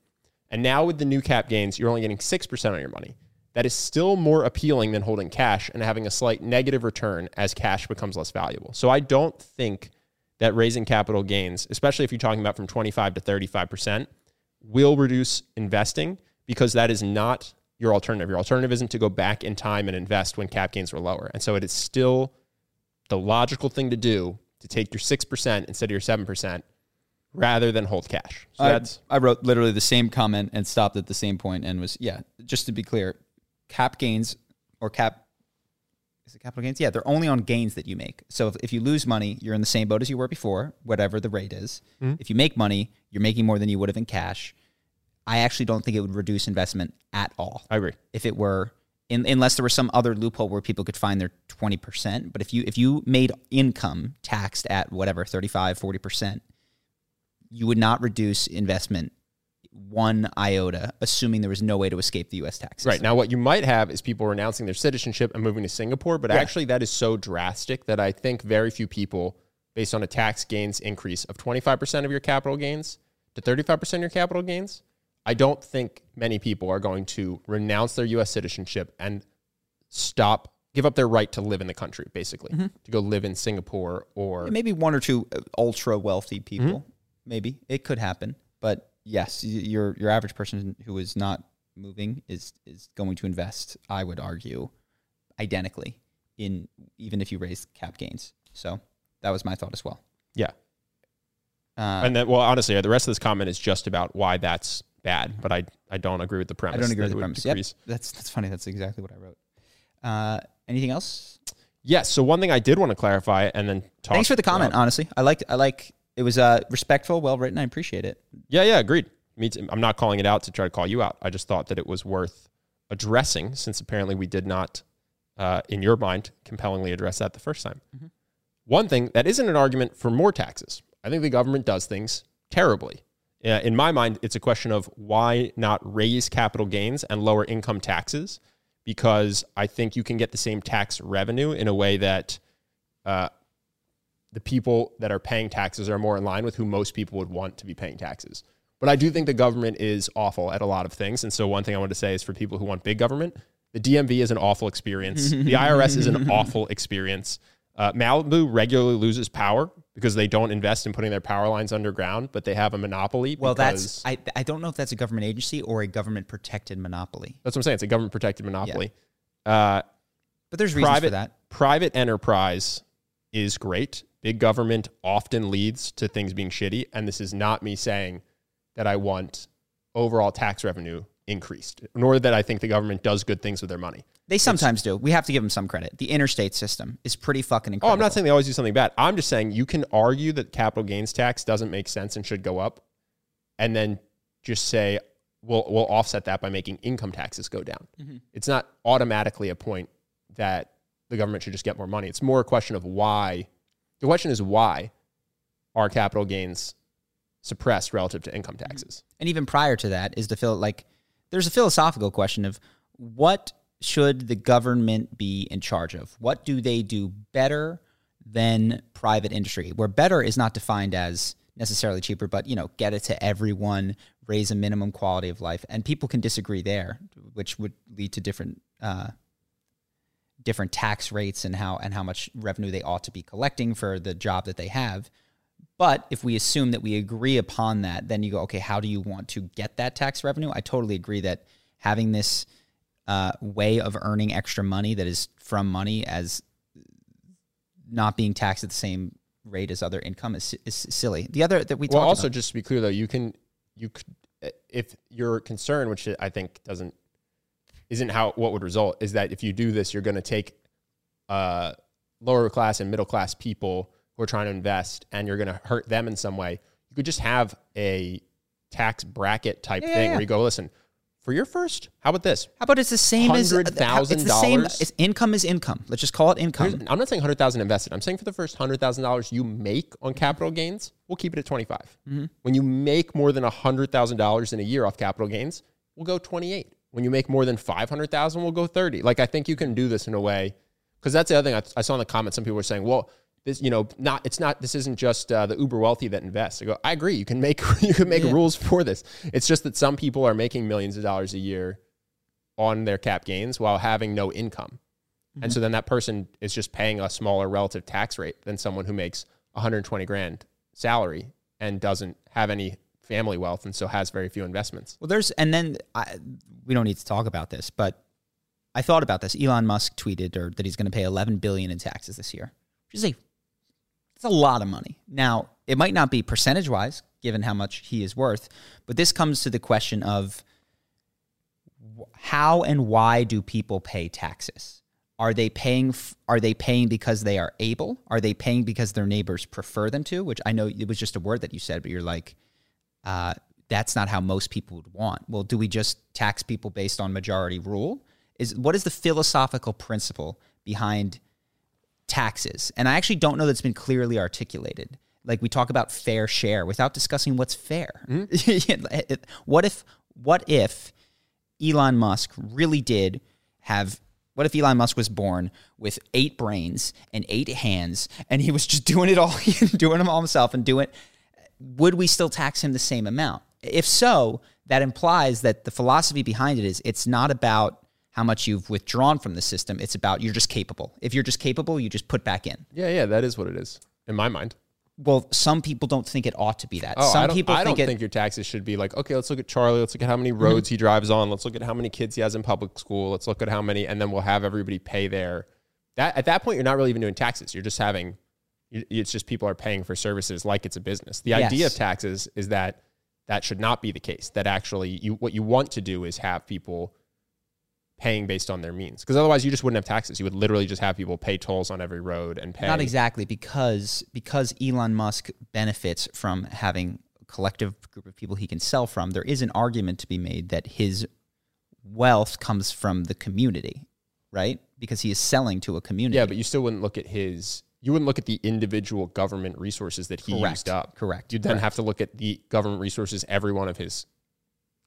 And now with the new cap gains, you're only getting 6% on your money. That is still more appealing than holding cash and having a slight negative return as cash becomes less valuable. So I don't think that raising capital gains, especially if you're talking about from 25 to 35%, will reduce investing because that is not your alternative. Your alternative isn't to go back in time and invest when cap gains were lower. And so it is still the logical thing to do to take your 6% instead of your 7% rather than hold cash. So that's I wrote literally the same comment and stopped at the same point and was yeah. Just to be clear, cap gains or cap is it capital gains? Yeah, they're only on gains that you make. So if, if you lose money, you're in the same boat as you were before, whatever the rate is. Mm-hmm. If you make money, you're making more than you would have in cash. I actually don't think it would reduce investment at all. I agree. if it were in, unless there was some other loophole where people could find their 20% but if you if you made income taxed at whatever 35 40% you would not reduce investment one iota assuming there was no way to escape the US taxes Right. Now, what you might have is people renouncing their citizenship and moving to Singapore, but actually, that is so drastic that I think very few people, based on a tax gains increase of 25% of your capital gains to 35% of your capital gains, I don't think many people are going to renounce their U.S. citizenship and stop, give up their right to live in the country, basically, mm-hmm. to go live in Singapore or. maybe one or two uh, ultra wealthy mm-hmm. people maybe it could happen but yes your your average person who is not moving is is going to invest i would argue identically in even if you raise cap gains so that was my thought as well Yeah. uh, And then, well, honestly, the rest of this comment is just about why that's bad, but I, I don't agree with the premise. I don't agree with the premise. Yep, that's that's funny. That's exactly what I wrote. Uh, anything else? Yes. So one thing I did want to clarify and then talk. Thanks for the comment. about- Honestly, I liked. I like. It was uh, respectful, well written. I appreciate it. Yeah, yeah, agreed. Me too. I'm not calling it out to try to call you out. I just thought that it was worth addressing since apparently we did not, uh, in your mind, compellingly address that the first time. Mm-hmm. One thing that isn't an argument for more taxes. I think the government does things terribly. Uh, in my mind, it's a question of why not raise capital gains and lower income taxes because I think you can get the same tax revenue in a way that uh, the people that are paying taxes are more in line with who most people would want to be paying taxes. But I do think the government is awful at a lot of things. And so one thing I want to say is for people who want big government, the DMV is an awful experience. the IRS is an awful experience. Uh, Malibu regularly loses power because they don't invest in putting their power lines underground, but they have a monopoly. Well, that's. I I don't know if that's a government agency or a government protected monopoly, that's what I'm saying. It's a government protected monopoly. Uh, but there's reasons private for that. private enterprise is great. Big government often leads to things being shitty, and this is not me saying that I want overall tax revenue increased, nor that I think the government does good things with their money. They sometimes do. We have to give them some credit. The interstate system is pretty fucking Oh. I'm not saying they always do something bad. I'm just saying you can argue that capital gains tax doesn't make sense and should go up, and then just say we'll we'll offset that by making income taxes go down. Mm-hmm. It's not automatically a point that the government should just get more money. It's more a question of why. The question is why are capital gains suppressed relative to income taxes? And even prior to that is the feel like there's a philosophical question of what should the government be in charge of? What do they do better than private industry? Where better is not defined as necessarily cheaper, but you know, get it to everyone, raise a minimum quality of life, and people can disagree there, which would lead to different uh, different tax rates and how and how much revenue they ought to be collecting for the job that they have. But if we assume that we agree upon that, then you go, okay, how do you want to get that tax revenue? I totally agree that having this uh, way of earning extra money that is from money as not being taxed at the same rate as other income is, is silly. The other that we well, also about, just to be clear though, you can you could if your concern, which I think doesn't isn't how what would result, is that if you do this, you're going to take uh, lower class and middle class people who are trying to invest, and you're going to hurt them in some way. You could just have a tax bracket type Yeah, thing yeah. where you go, listen, for your first, how about this? how about it's the same as uh, $100,000? It's the same. It's income is income. Let's just call it income. Here's- I'm not saying hundred thousand invested. I'm saying for the first hundred thousand dollars you make on capital gains, we'll keep it at 25. Mm-hmm. When you make more than hundred thousand dollars in a year off capital gains, we'll go 28. When you make more than 500,000, we'll go 30. Like I think you can do this in a way because that's the other thing I, I saw in the comments. Some people were saying, well. This, you know, not it's not. This isn't just uh, the uber wealthy that invest. I go, I agree. You can make you can make Yeah. rules for this. It's just that some people are making millions of dollars a year on their cap gains while having no income. And so then that person is just paying a smaller relative tax rate than someone who makes 120 grand salary and doesn't have any family wealth and so has very few investments. Well, there's and then I, we don't need to talk about this, but I thought about this. Elon Musk tweeted or that he's going to pay 11 billion in taxes this year, which is a it's a lot of money. Now, it might not be percentage wise, given how much he is worth, but this comes to the question of how and why do people pay taxes? Are they paying? Are they paying because they are able? Are they paying because their neighbors prefer them to? Which I know it was just a word that you said, but you're like, uh, that's not how most people would want. Well, do we just tax people based on majority rule? Is what is the philosophical principle behind taxes? And I actually don't know that's been clearly articulated. Like we talk about fair share without discussing what's fair. what if what if Elon Musk really did have what if Elon Musk was born with eight brains and eight hands and he was just doing it all doing them all himself and doing would we still tax him the same amount? If so, that implies that the philosophy behind it is it's not about how much you've withdrawn from the system, it's about you're just capable. If you're just capable, you just put back in. Yeah, yeah, that is what it is in my mind. Well, some people don't think it ought to be that. Oh, some I people I think don't it think your taxes should be like, okay, let's look at Charlie. Let's look at how many mm-hmm. roads he drives on. Let's look at how many kids he has in public school. Let's look at how many, and then we'll have everybody pay their. That at that point, you're not really even doing taxes. You're just having. It's just people are paying for services like it's a business. The idea of taxes is that that should not be the case. That actually, you what you want to do is have people paying based on their means, because otherwise, you just wouldn't have taxes. You would literally just have people pay tolls on every road and pay. Not exactly because because Elon Musk benefits from having a collective group of people he can sell from. There is an argument to be made that his wealth comes from the community, right? Because he is selling to a community. Yeah, but you still wouldn't look at his. You wouldn't look at the individual government resources that he Correct. used up. Correct. You'd then Correct. have to look at the government resources every one of his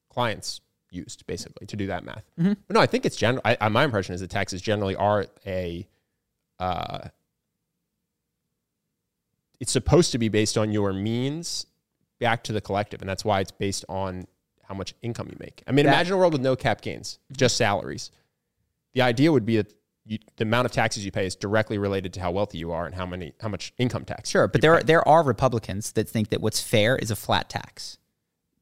clients used, basically, to do that math. Mm-hmm. But no, I think it's general. I, I, my impression is that taxes generally are a. Uh, it's supposed to be based on your means back to the collective, and that's why it's based on how much income you make. I mean, That- imagine a world with no cap gains, just salaries. The idea would be that you, the amount of taxes you pay is directly related to how wealthy you are and how many how much income tax. Sure, but there pay. are, there are Republicans that think that what's fair is a flat tax.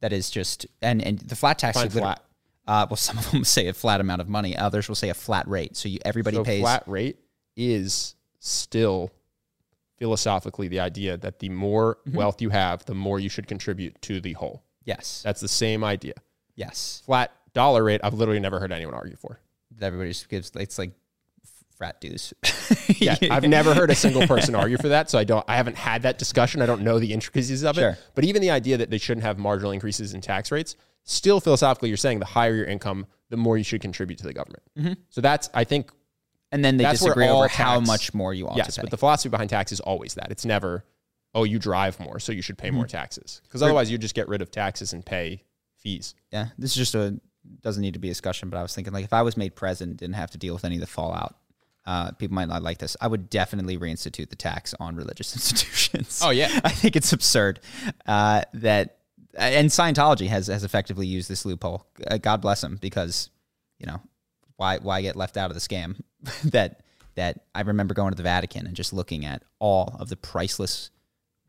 That is just and and the flat tax flat. Uh, well, some of them say a flat amount of money. Others will say a flat rate. So you everybody so pays. flat rate is still philosophically the idea that the more Mm-hmm. wealth you have, the more you should contribute to the whole. Yes. That's the same idea. Yes. Flat dollar rate, I've literally never heard anyone argue for. Everybody just gives. It's like frat dues. Yeah, I've never heard a single person argue for that, so I don't. I haven't had that discussion. I don't know the intricacies of Sure. it. But even the idea that they shouldn't have marginal increases in tax rates, still philosophically, you're saying the higher your income, the more you should contribute to the government. Mm-hmm. So that's, I think, and then they disagree over how much more you ought yes, to pay. but the philosophy behind tax is always that. It's never, oh, you drive more, so you should pay more Mm-hmm. taxes. Because otherwise, you just get rid of taxes and pay fees. yeah, this is just a doesn't need to be a discussion. But I was thinking like if I was made president, didn't have to deal with any of the fallout. Uh, people might not like this. I would definitely reinstitute the tax on religious institutions. Oh, yeah. I think it's absurd uh, that and Scientology has has effectively used this loophole. Uh, God bless them because you know why why get left out of the scam that that I remember going to the Vatican and just looking at all of the priceless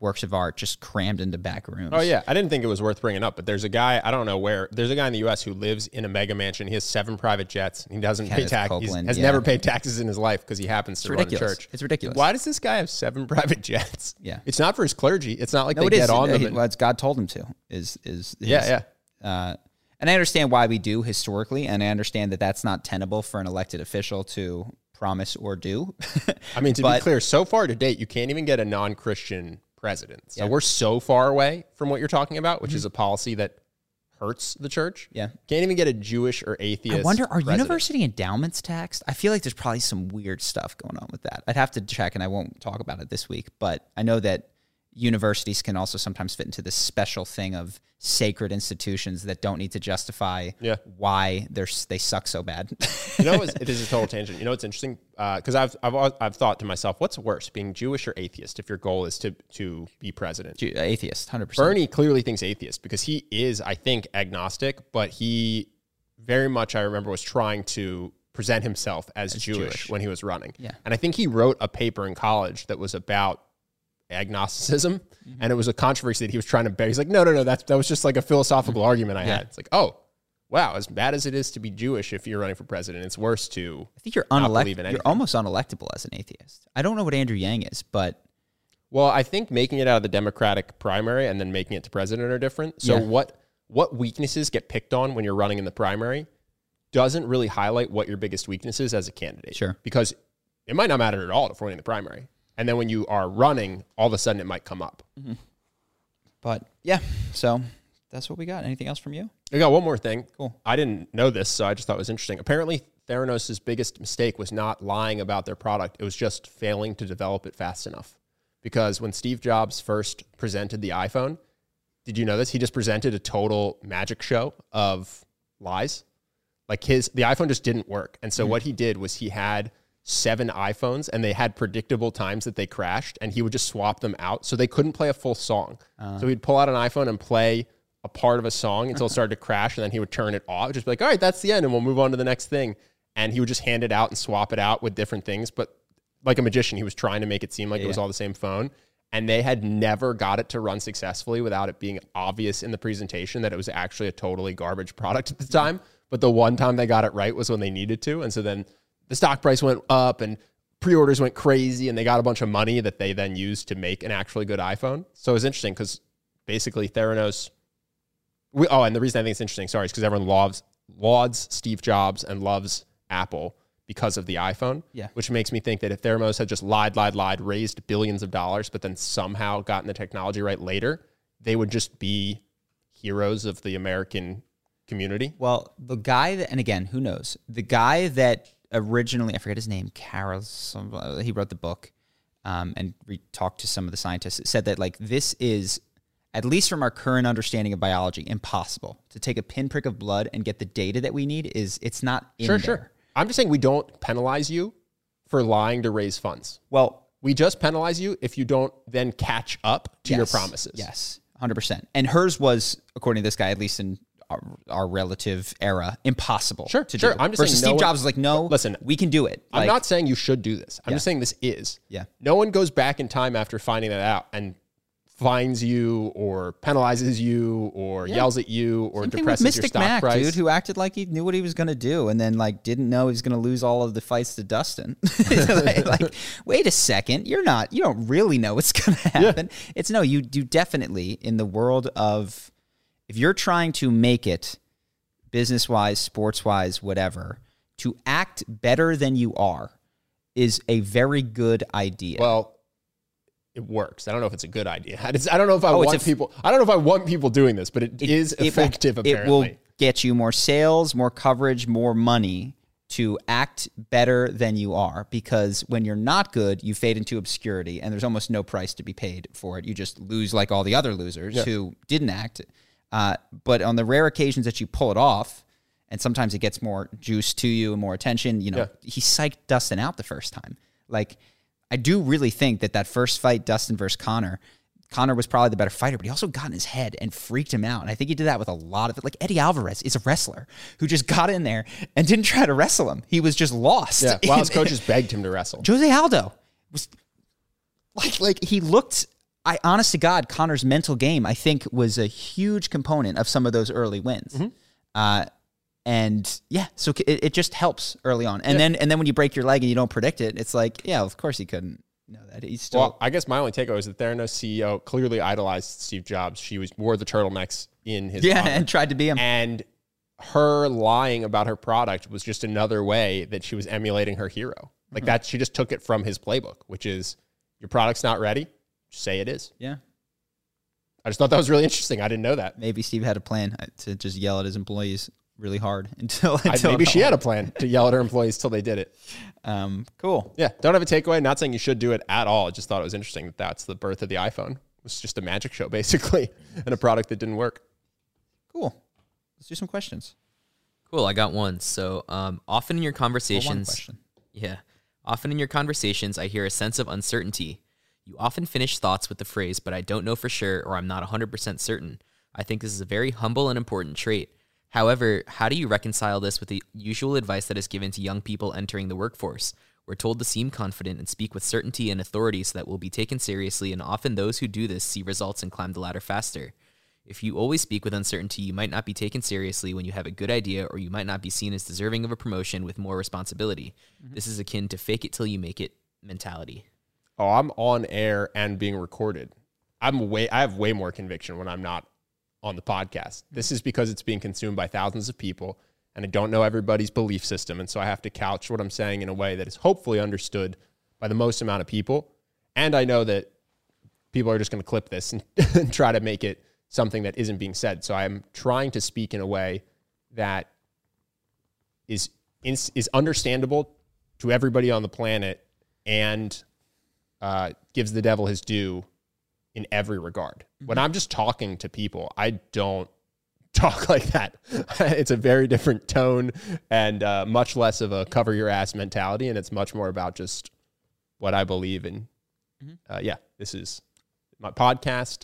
works of art just crammed into back rooms. Oh yeah, I didn't think it was worth bringing up, but there's a guy I don't know where. There's a guy in the U.S. who lives in a mega mansion. He has seven private jets. He doesn't pay Kenneth tax. He Copeland, has yeah. never paid taxes in his life because he happens to run a church. It's ridiculous. Why does this guy have seven private jets? Yeah. it's not for his clergy. It's not like No, they it is. get on them. he- well, it's God told him to. Is is yeah, his- yeah. Uh, and I understand why we do historically, and I understand that that's not tenable for an elected official to promise or do. I mean, to be clear, so far to date, you can't even get a non-Christian president. So Yeah. Mm-hmm. we're so far away from what you're talking about, which is a policy that hurts the church. Yeah. can't even get a Jewish or atheist. I wonder, are president. university endowments taxed? I feel like there's probably some weird stuff going on with that. I'd have to check, and I won't talk about it this week. But I know that universities can also sometimes fit into this special thing of sacred institutions that don't need to justify Yeah. why they're they suck so bad. you know, it's, it is a total tangent. You know, it's interesting uh, because I've, I've I've thought to myself, what's worse, being Jewish or atheist? If your goal is to to be president, Ju- uh, Atheist, hundred percent. Bernie clearly thinks atheist because he is, I think, agnostic, but he very much, I remember, was trying to present himself as, Jewish, Jewish. when he was running. Yeah. And I think he wrote a paper in college that was about agnosticism, Mm-hmm. and it was a controversy that he was trying to bear. He's like, no, no, no, that's, that was just like a philosophical argument I Mm-hmm. Yeah. had. It's like, oh, wow, as bad as it is to be Jewish if you're running for president, it's worse to I think you're unelectable. You're almost unelectable as an atheist. I don't know what Andrew Yang is, but Well, I think making it out of the Democratic primary and then making it to president are different. So Yeah. what what weaknesses get picked on when you're running in the primary doesn't really highlight what your biggest weakness is as a candidate. Sure. Because it might not matter at all if we're winning the primary. And then when you are running, all of a sudden it might come up. Mm-hmm. but yeah. So that's what we got. Anything else from you? I got one more thing. Cool. I didn't know this, so I just thought it was interesting. Apparently, Theranos' biggest mistake was not lying about their product, it was just failing to develop it fast enough. Because when Steve Jobs first presented the iPhone, did you know this? He just presented a total magic show of lies. Like his the iPhone just didn't work. And so mm-hmm. what he did was he had seven iPhones and they had predictable times that they crashed and he would just swap them out so they couldn't play a full song. so uh. he'd pull out an iPhone and play a part of a song until it started to crash and then he would turn it off. Just be like, all right, that's the end and we'll move on to the next thing. And he would just hand it out and swap it out with different things. But like a magician, he was trying to make it seem like it was all the same phone. And they had never got it to run successfully without it being obvious in the presentation that it was actually a totally garbage product at the time. But the one time they got it right was when they needed to. And so then the stock price went up and pre-orders went crazy and they got a bunch of money that they then used to make an actually good iPhone. So it was interesting because basically Theranos we, oh, and the reason I think it's interesting, sorry, is because everyone loves lauds Steve Jobs and loves Apple because of the iPhone. Yeah. Which makes me think that if Theranos had just lied, lied, lied, raised billions of dollars, but then somehow gotten the technology right later, they would just be heroes of the American community. Well, the guy that, and again, who knows? The guy that originally, I forget his name, Carol, some, uh, he wrote the book um, and we talked to some of the scientists. It said that, like, this is, at least from our current understanding of biology, impossible to take a pinprick of blood and get the data that we need. Is it's not Sure, there. sure. I'm just saying we don't penalize you for lying to raise funds. Well, We just penalize you if you don't then catch up to your promises. Yes, hundred percent. And hers was, according to this guy, at least in our, relative era, impossible. Sure, to sure. do. I'm just Versus saying Steve no one- Jobs was like, no, Listen, we can do it. I'm not saying you should do this. I'm Yeah. just saying this is. Yeah. No one goes back in time after finding that out and fines you or penalizes you or yells at you or Same depresses your stock Mac, price. dude, who acted like he knew what he was going to do, and then like didn't know he was going to lose all of the fights to Dustin. like, like, wait a second, you're not, you don't really know what's going to happen. It's no, you do definitely in the world of if you're trying to make it business wise, sports wise, whatever, to act better than you are is a very good idea. well, it works. I don't know if it's a good idea. I don't know if I Oh, want a people. I don't know if I want people doing this, but it It- is it will- effective. It will get you more sales, more coverage, more money to act better than you are because when you're not good, you fade into obscurity and there's almost no price to be paid for it. You just lose like all the other losers who didn't act. Uh, but on the rare occasions that you pull it off, and sometimes it gets more juice to you and more attention, you know, he psyched Dustin out the first time. Like, I do really think that that first fight, Dustin versus Conor, Conor was probably the better fighter, but he also got in his head and freaked him out. And I think he did that with a lot of it. Like Eddie Alvarez is a wrestler who just got in there and didn't try to wrestle him. He was just lost. Yeah, while his coaches begged him to wrestle. Jose Aldo was like like he looked I honest to God, Conor's mental game, I think, was a huge component of some of those early wins. Mm-hmm. Uh, and yeah, so it, it just helps early on. And then and then when you break your leg and you don't predict it, it's like, yeah, of course he couldn't know that. He's still Well, I guess my only takeaway is that Theranos CEO clearly idolized Steve Jobs. She was wore the turtlenecks in his yeah, honor. and tried to be him. and her lying about her product was just another way that she was emulating her hero. Like that, she just took it from his playbook, which is your product's not ready, say it is. yeah. I just thought that was really interesting. I didn't know that. Maybe Steve had a plan uh, to just yell at his employees really hard until, I, maybe she had a plan to yell at her employees till they did it. um cool. Yeah, don't have a takeaway. Not saying you should do it at all. I just thought it was interesting that that's the birth of the iPhone. It was just a magic show basically, and a product that didn't work. Cool. Let's do some questions. Cool. I got one. So, um, often in your Well, one conversations, question. yeah, often in your conversations, I hear a sense of uncertainty. You often finish thoughts with the phrase, but I don't know for sure, or I'm not 100% certain. I think this is a very humble and important trait. However, how do you reconcile this with the usual advice that is given to young people entering the workforce? We're told to seem confident and speak with certainty and authority so that we'll be taken seriously, and often those who do this see results and climb the ladder faster. If you always speak with uncertainty, you might not be taken seriously when you have a good idea, or you might not be seen as deserving of a promotion with more responsibility. Mm-hmm. This is akin to fake it till you make it mentality. Oh, I'm on air and being recorded. I'm way I have way more conviction when I'm not on the podcast. This is because it's being consumed by thousands of people and I don't know everybody's belief system and so I have to couch what I'm saying in a way that is hopefully understood by the most amount of people. And I know that people are just going to clip this and, and try to make it something that isn't being said. So I'm trying to speak in a way that is is, is understandable to everybody on the planet and uh, gives the devil his due in every regard. When I'm just talking to people, I don't talk like that. it's a very different tone and uh, much less of a cover your ass mentality, and it's much more about just what I believe in. Uh, yeah, this is my podcast.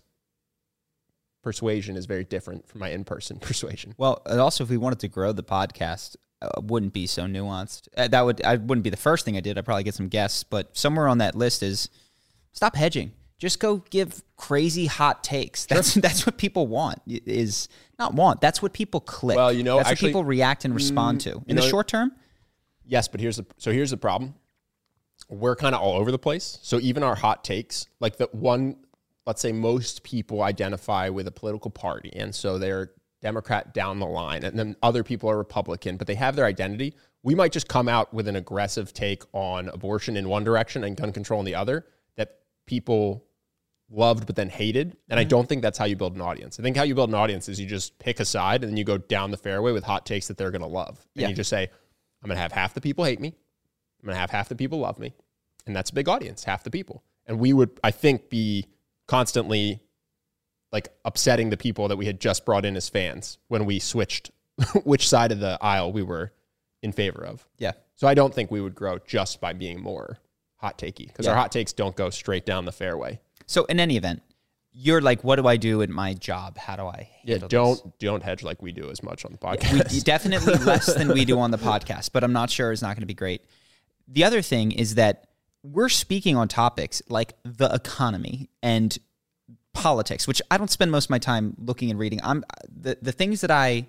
Persuasion is very different from my in-person persuasion. Well, and also, if we wanted to grow the podcast, wouldn't be so nuanced. Uh, that would I wouldn't be the first thing I did. I'd probably get some guests, but somewhere on that list is stop hedging. Just go give crazy hot takes. That's that's what people want. Is not want. That's what people click. Well, you know, that's actually- what people react and respond to. In the know- short term, Yes, but here's the so here's the problem. We're kind of all over the place. So even our hot takes, like the one, let's say most people identify with a political party, and so they're Democrat down the line, and then other people are Republican, but they have their identity. We might just come out with an aggressive take on abortion in one direction and gun control in the other that people loved but then hated. And I mm-hmm. don't think that's how you build an audience. I think how you build an audience is you just pick a side and then you go down the fairway with hot takes that they're going to love. And Yeah. you just say, I'm going to have half the people hate me. I'm going to have half the people love me. And that's a big audience, half the people. And we would, I think, be constantly like upsetting the people that we had just brought in as fans when we switched which side of the aisle we were in favor of. yeah. So I don't think we would grow just by being more hot takey because our hot takes don't go straight down the fairway. So in any event, you're like, what do I do in my job? How do I? Yeah, don't this? don't hedge like we do as much on the We, podcast. definitely less than we do on the podcast, but I'm not sure it's not going to be great. The other thing is that we're speaking on topics like the economy and politics, which I don't spend most of my time looking and reading. I'm the the things that I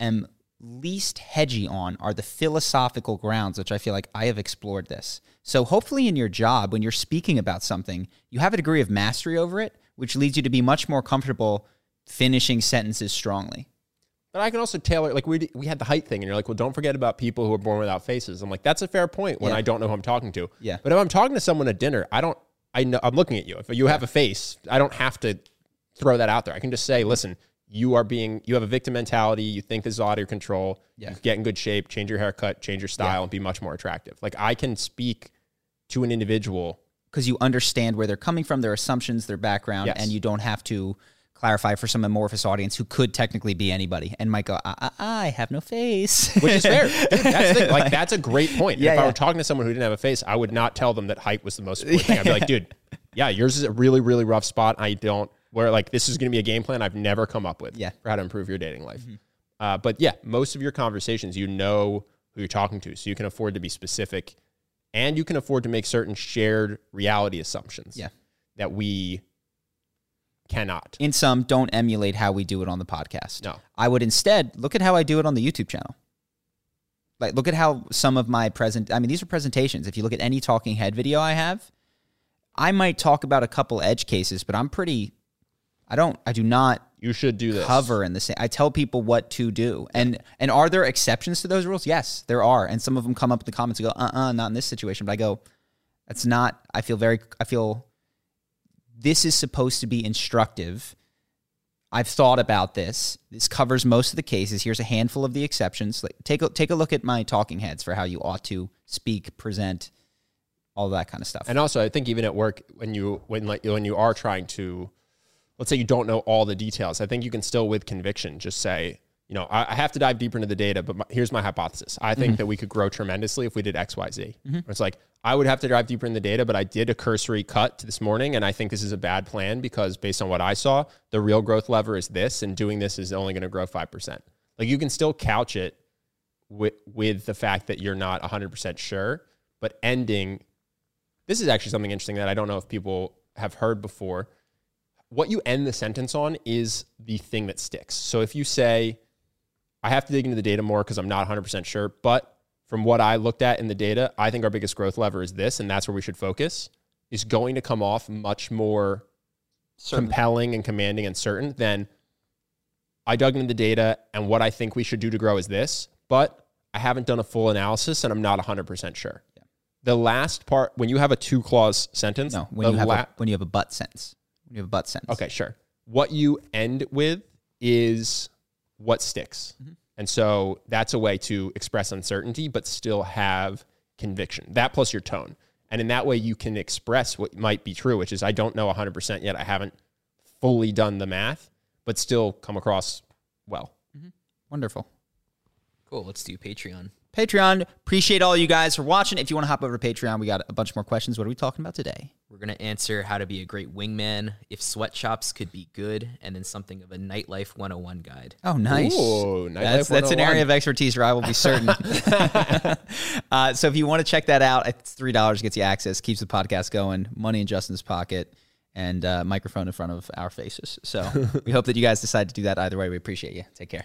am least hedgy on are the philosophical grounds, which I feel like I have explored this. So hopefully in your job, when you're speaking about something, you have a degree of mastery over it, which leads you to be much more comfortable finishing sentences strongly. but I can also tailor like we we had the height thing, and you're like, well, don't forget about people who are born without faces. I'm like, that's a fair point when Yeah. I don't know who I'm talking to. Yeah. But if I'm talking to someone at dinner, I don't. I know I'm looking at you. If you have a face, I don't have to throw that out there. I can just say, listen, you are being you have a victim mentality. You think this is out of your control. Yeah. You get in good shape, change your haircut, change your style, and be much more attractive. Like I can speak to an individual. because you understand where they're coming from, their assumptions, their background, Yes. and you don't have to clarify for some amorphous audience who could technically be anybody and might go, I, I, I have no face. which is fair. Dude, that's the, like that's a great point. Yeah, if I were talking to someone who didn't have a face, I would not tell them that height was the most important thing. I'd be like, dude, yeah, yours is a really really rough spot. I don't where like this is going to be a game plan I've never come up with Yeah. Mm-hmm. for how to improve your dating life. Uh, but yeah, most of your conversations, you know who you're talking to, so you can afford to be specific, and you can afford to make certain shared reality assumptions. Yeah. that we cannot. In some, don't emulate how we do it on the podcast. No. I would instead look at how I do it on the YouTube channel. Like, look at how some of my present, I mean, these are presentations. If you look at any talking head video I have, I might talk about a couple edge cases, but I'm pretty, I don't, I do not You should do this. cover in the same. I tell people what to do, and and are there exceptions to those rules? Yes, there are, and some of them come up in the comments and go, "Uh, uh not in this situation." But I go, "That's not." I feel very. I feel this is supposed to be instructive. I've thought about this. This covers most of the cases. Here's a handful of the exceptions. Like, take a take a look at my talking heads for how you ought to speak, present, all that kind of stuff. And also, I think even at work, when you when like when you are trying to, let's say you don't know all the details, I think you can still with conviction just say, you know, I, I have to dive deeper into the data, but my, here's my hypothesis. I think mm-hmm. that we could grow tremendously if we did X, Y, Z. Mm-hmm. It's like I would have to dive deeper in the data, but I did a cursory cut this morning, and I think this is a bad plan because based on what I saw, the real growth lever is this, and doing this is only going to grow five percent. Like you can still couch it with with the fact that you're not 100% sure, but ending this is actually something interesting that I don't know if people have heard before. What you end the sentence on is the thing that sticks. So if you say, I have to dig into the data more because I'm not 100% sure, but from what I looked at in the data, I think our biggest growth lever is this, and that's where we should focus, is going to come off much more compelling and commanding and certain than I dug into the data and what I think we should do to grow is this, but I haven't done a full analysis and I'm not 100% sure. The last part, when you have a two clause sentence, no, when you have la- a, when you have a butt sentence, when you have a but sentence. Okay, sure. What you end with is what sticks. And so that's a way to express uncertainty, but still have conviction. That plus your tone. And in that way, you can express what might be true, which is I don't know 100% yet. I haven't fully done the math, but still come across well. Mm-hmm. Wonderful. Cool. Let's do Patreon. Patreon. Appreciate all you guys for watching. If you want to hop over to Patreon, we got a bunch more questions. What are we talking about today? We're going to answer how to be a great wingman, if sweatshops could be good, and then something of a nightlife 101 guide. Oh, nice. Ooh, that's, that's an area of expertise where I will be certain. uh, so if you want to check that out, it's three dollars gets you access, keeps the podcast going, money in Justin's pocket, and uh, microphone in front of our faces. So we hope that you guys decide to do that either way. We appreciate you. Take care.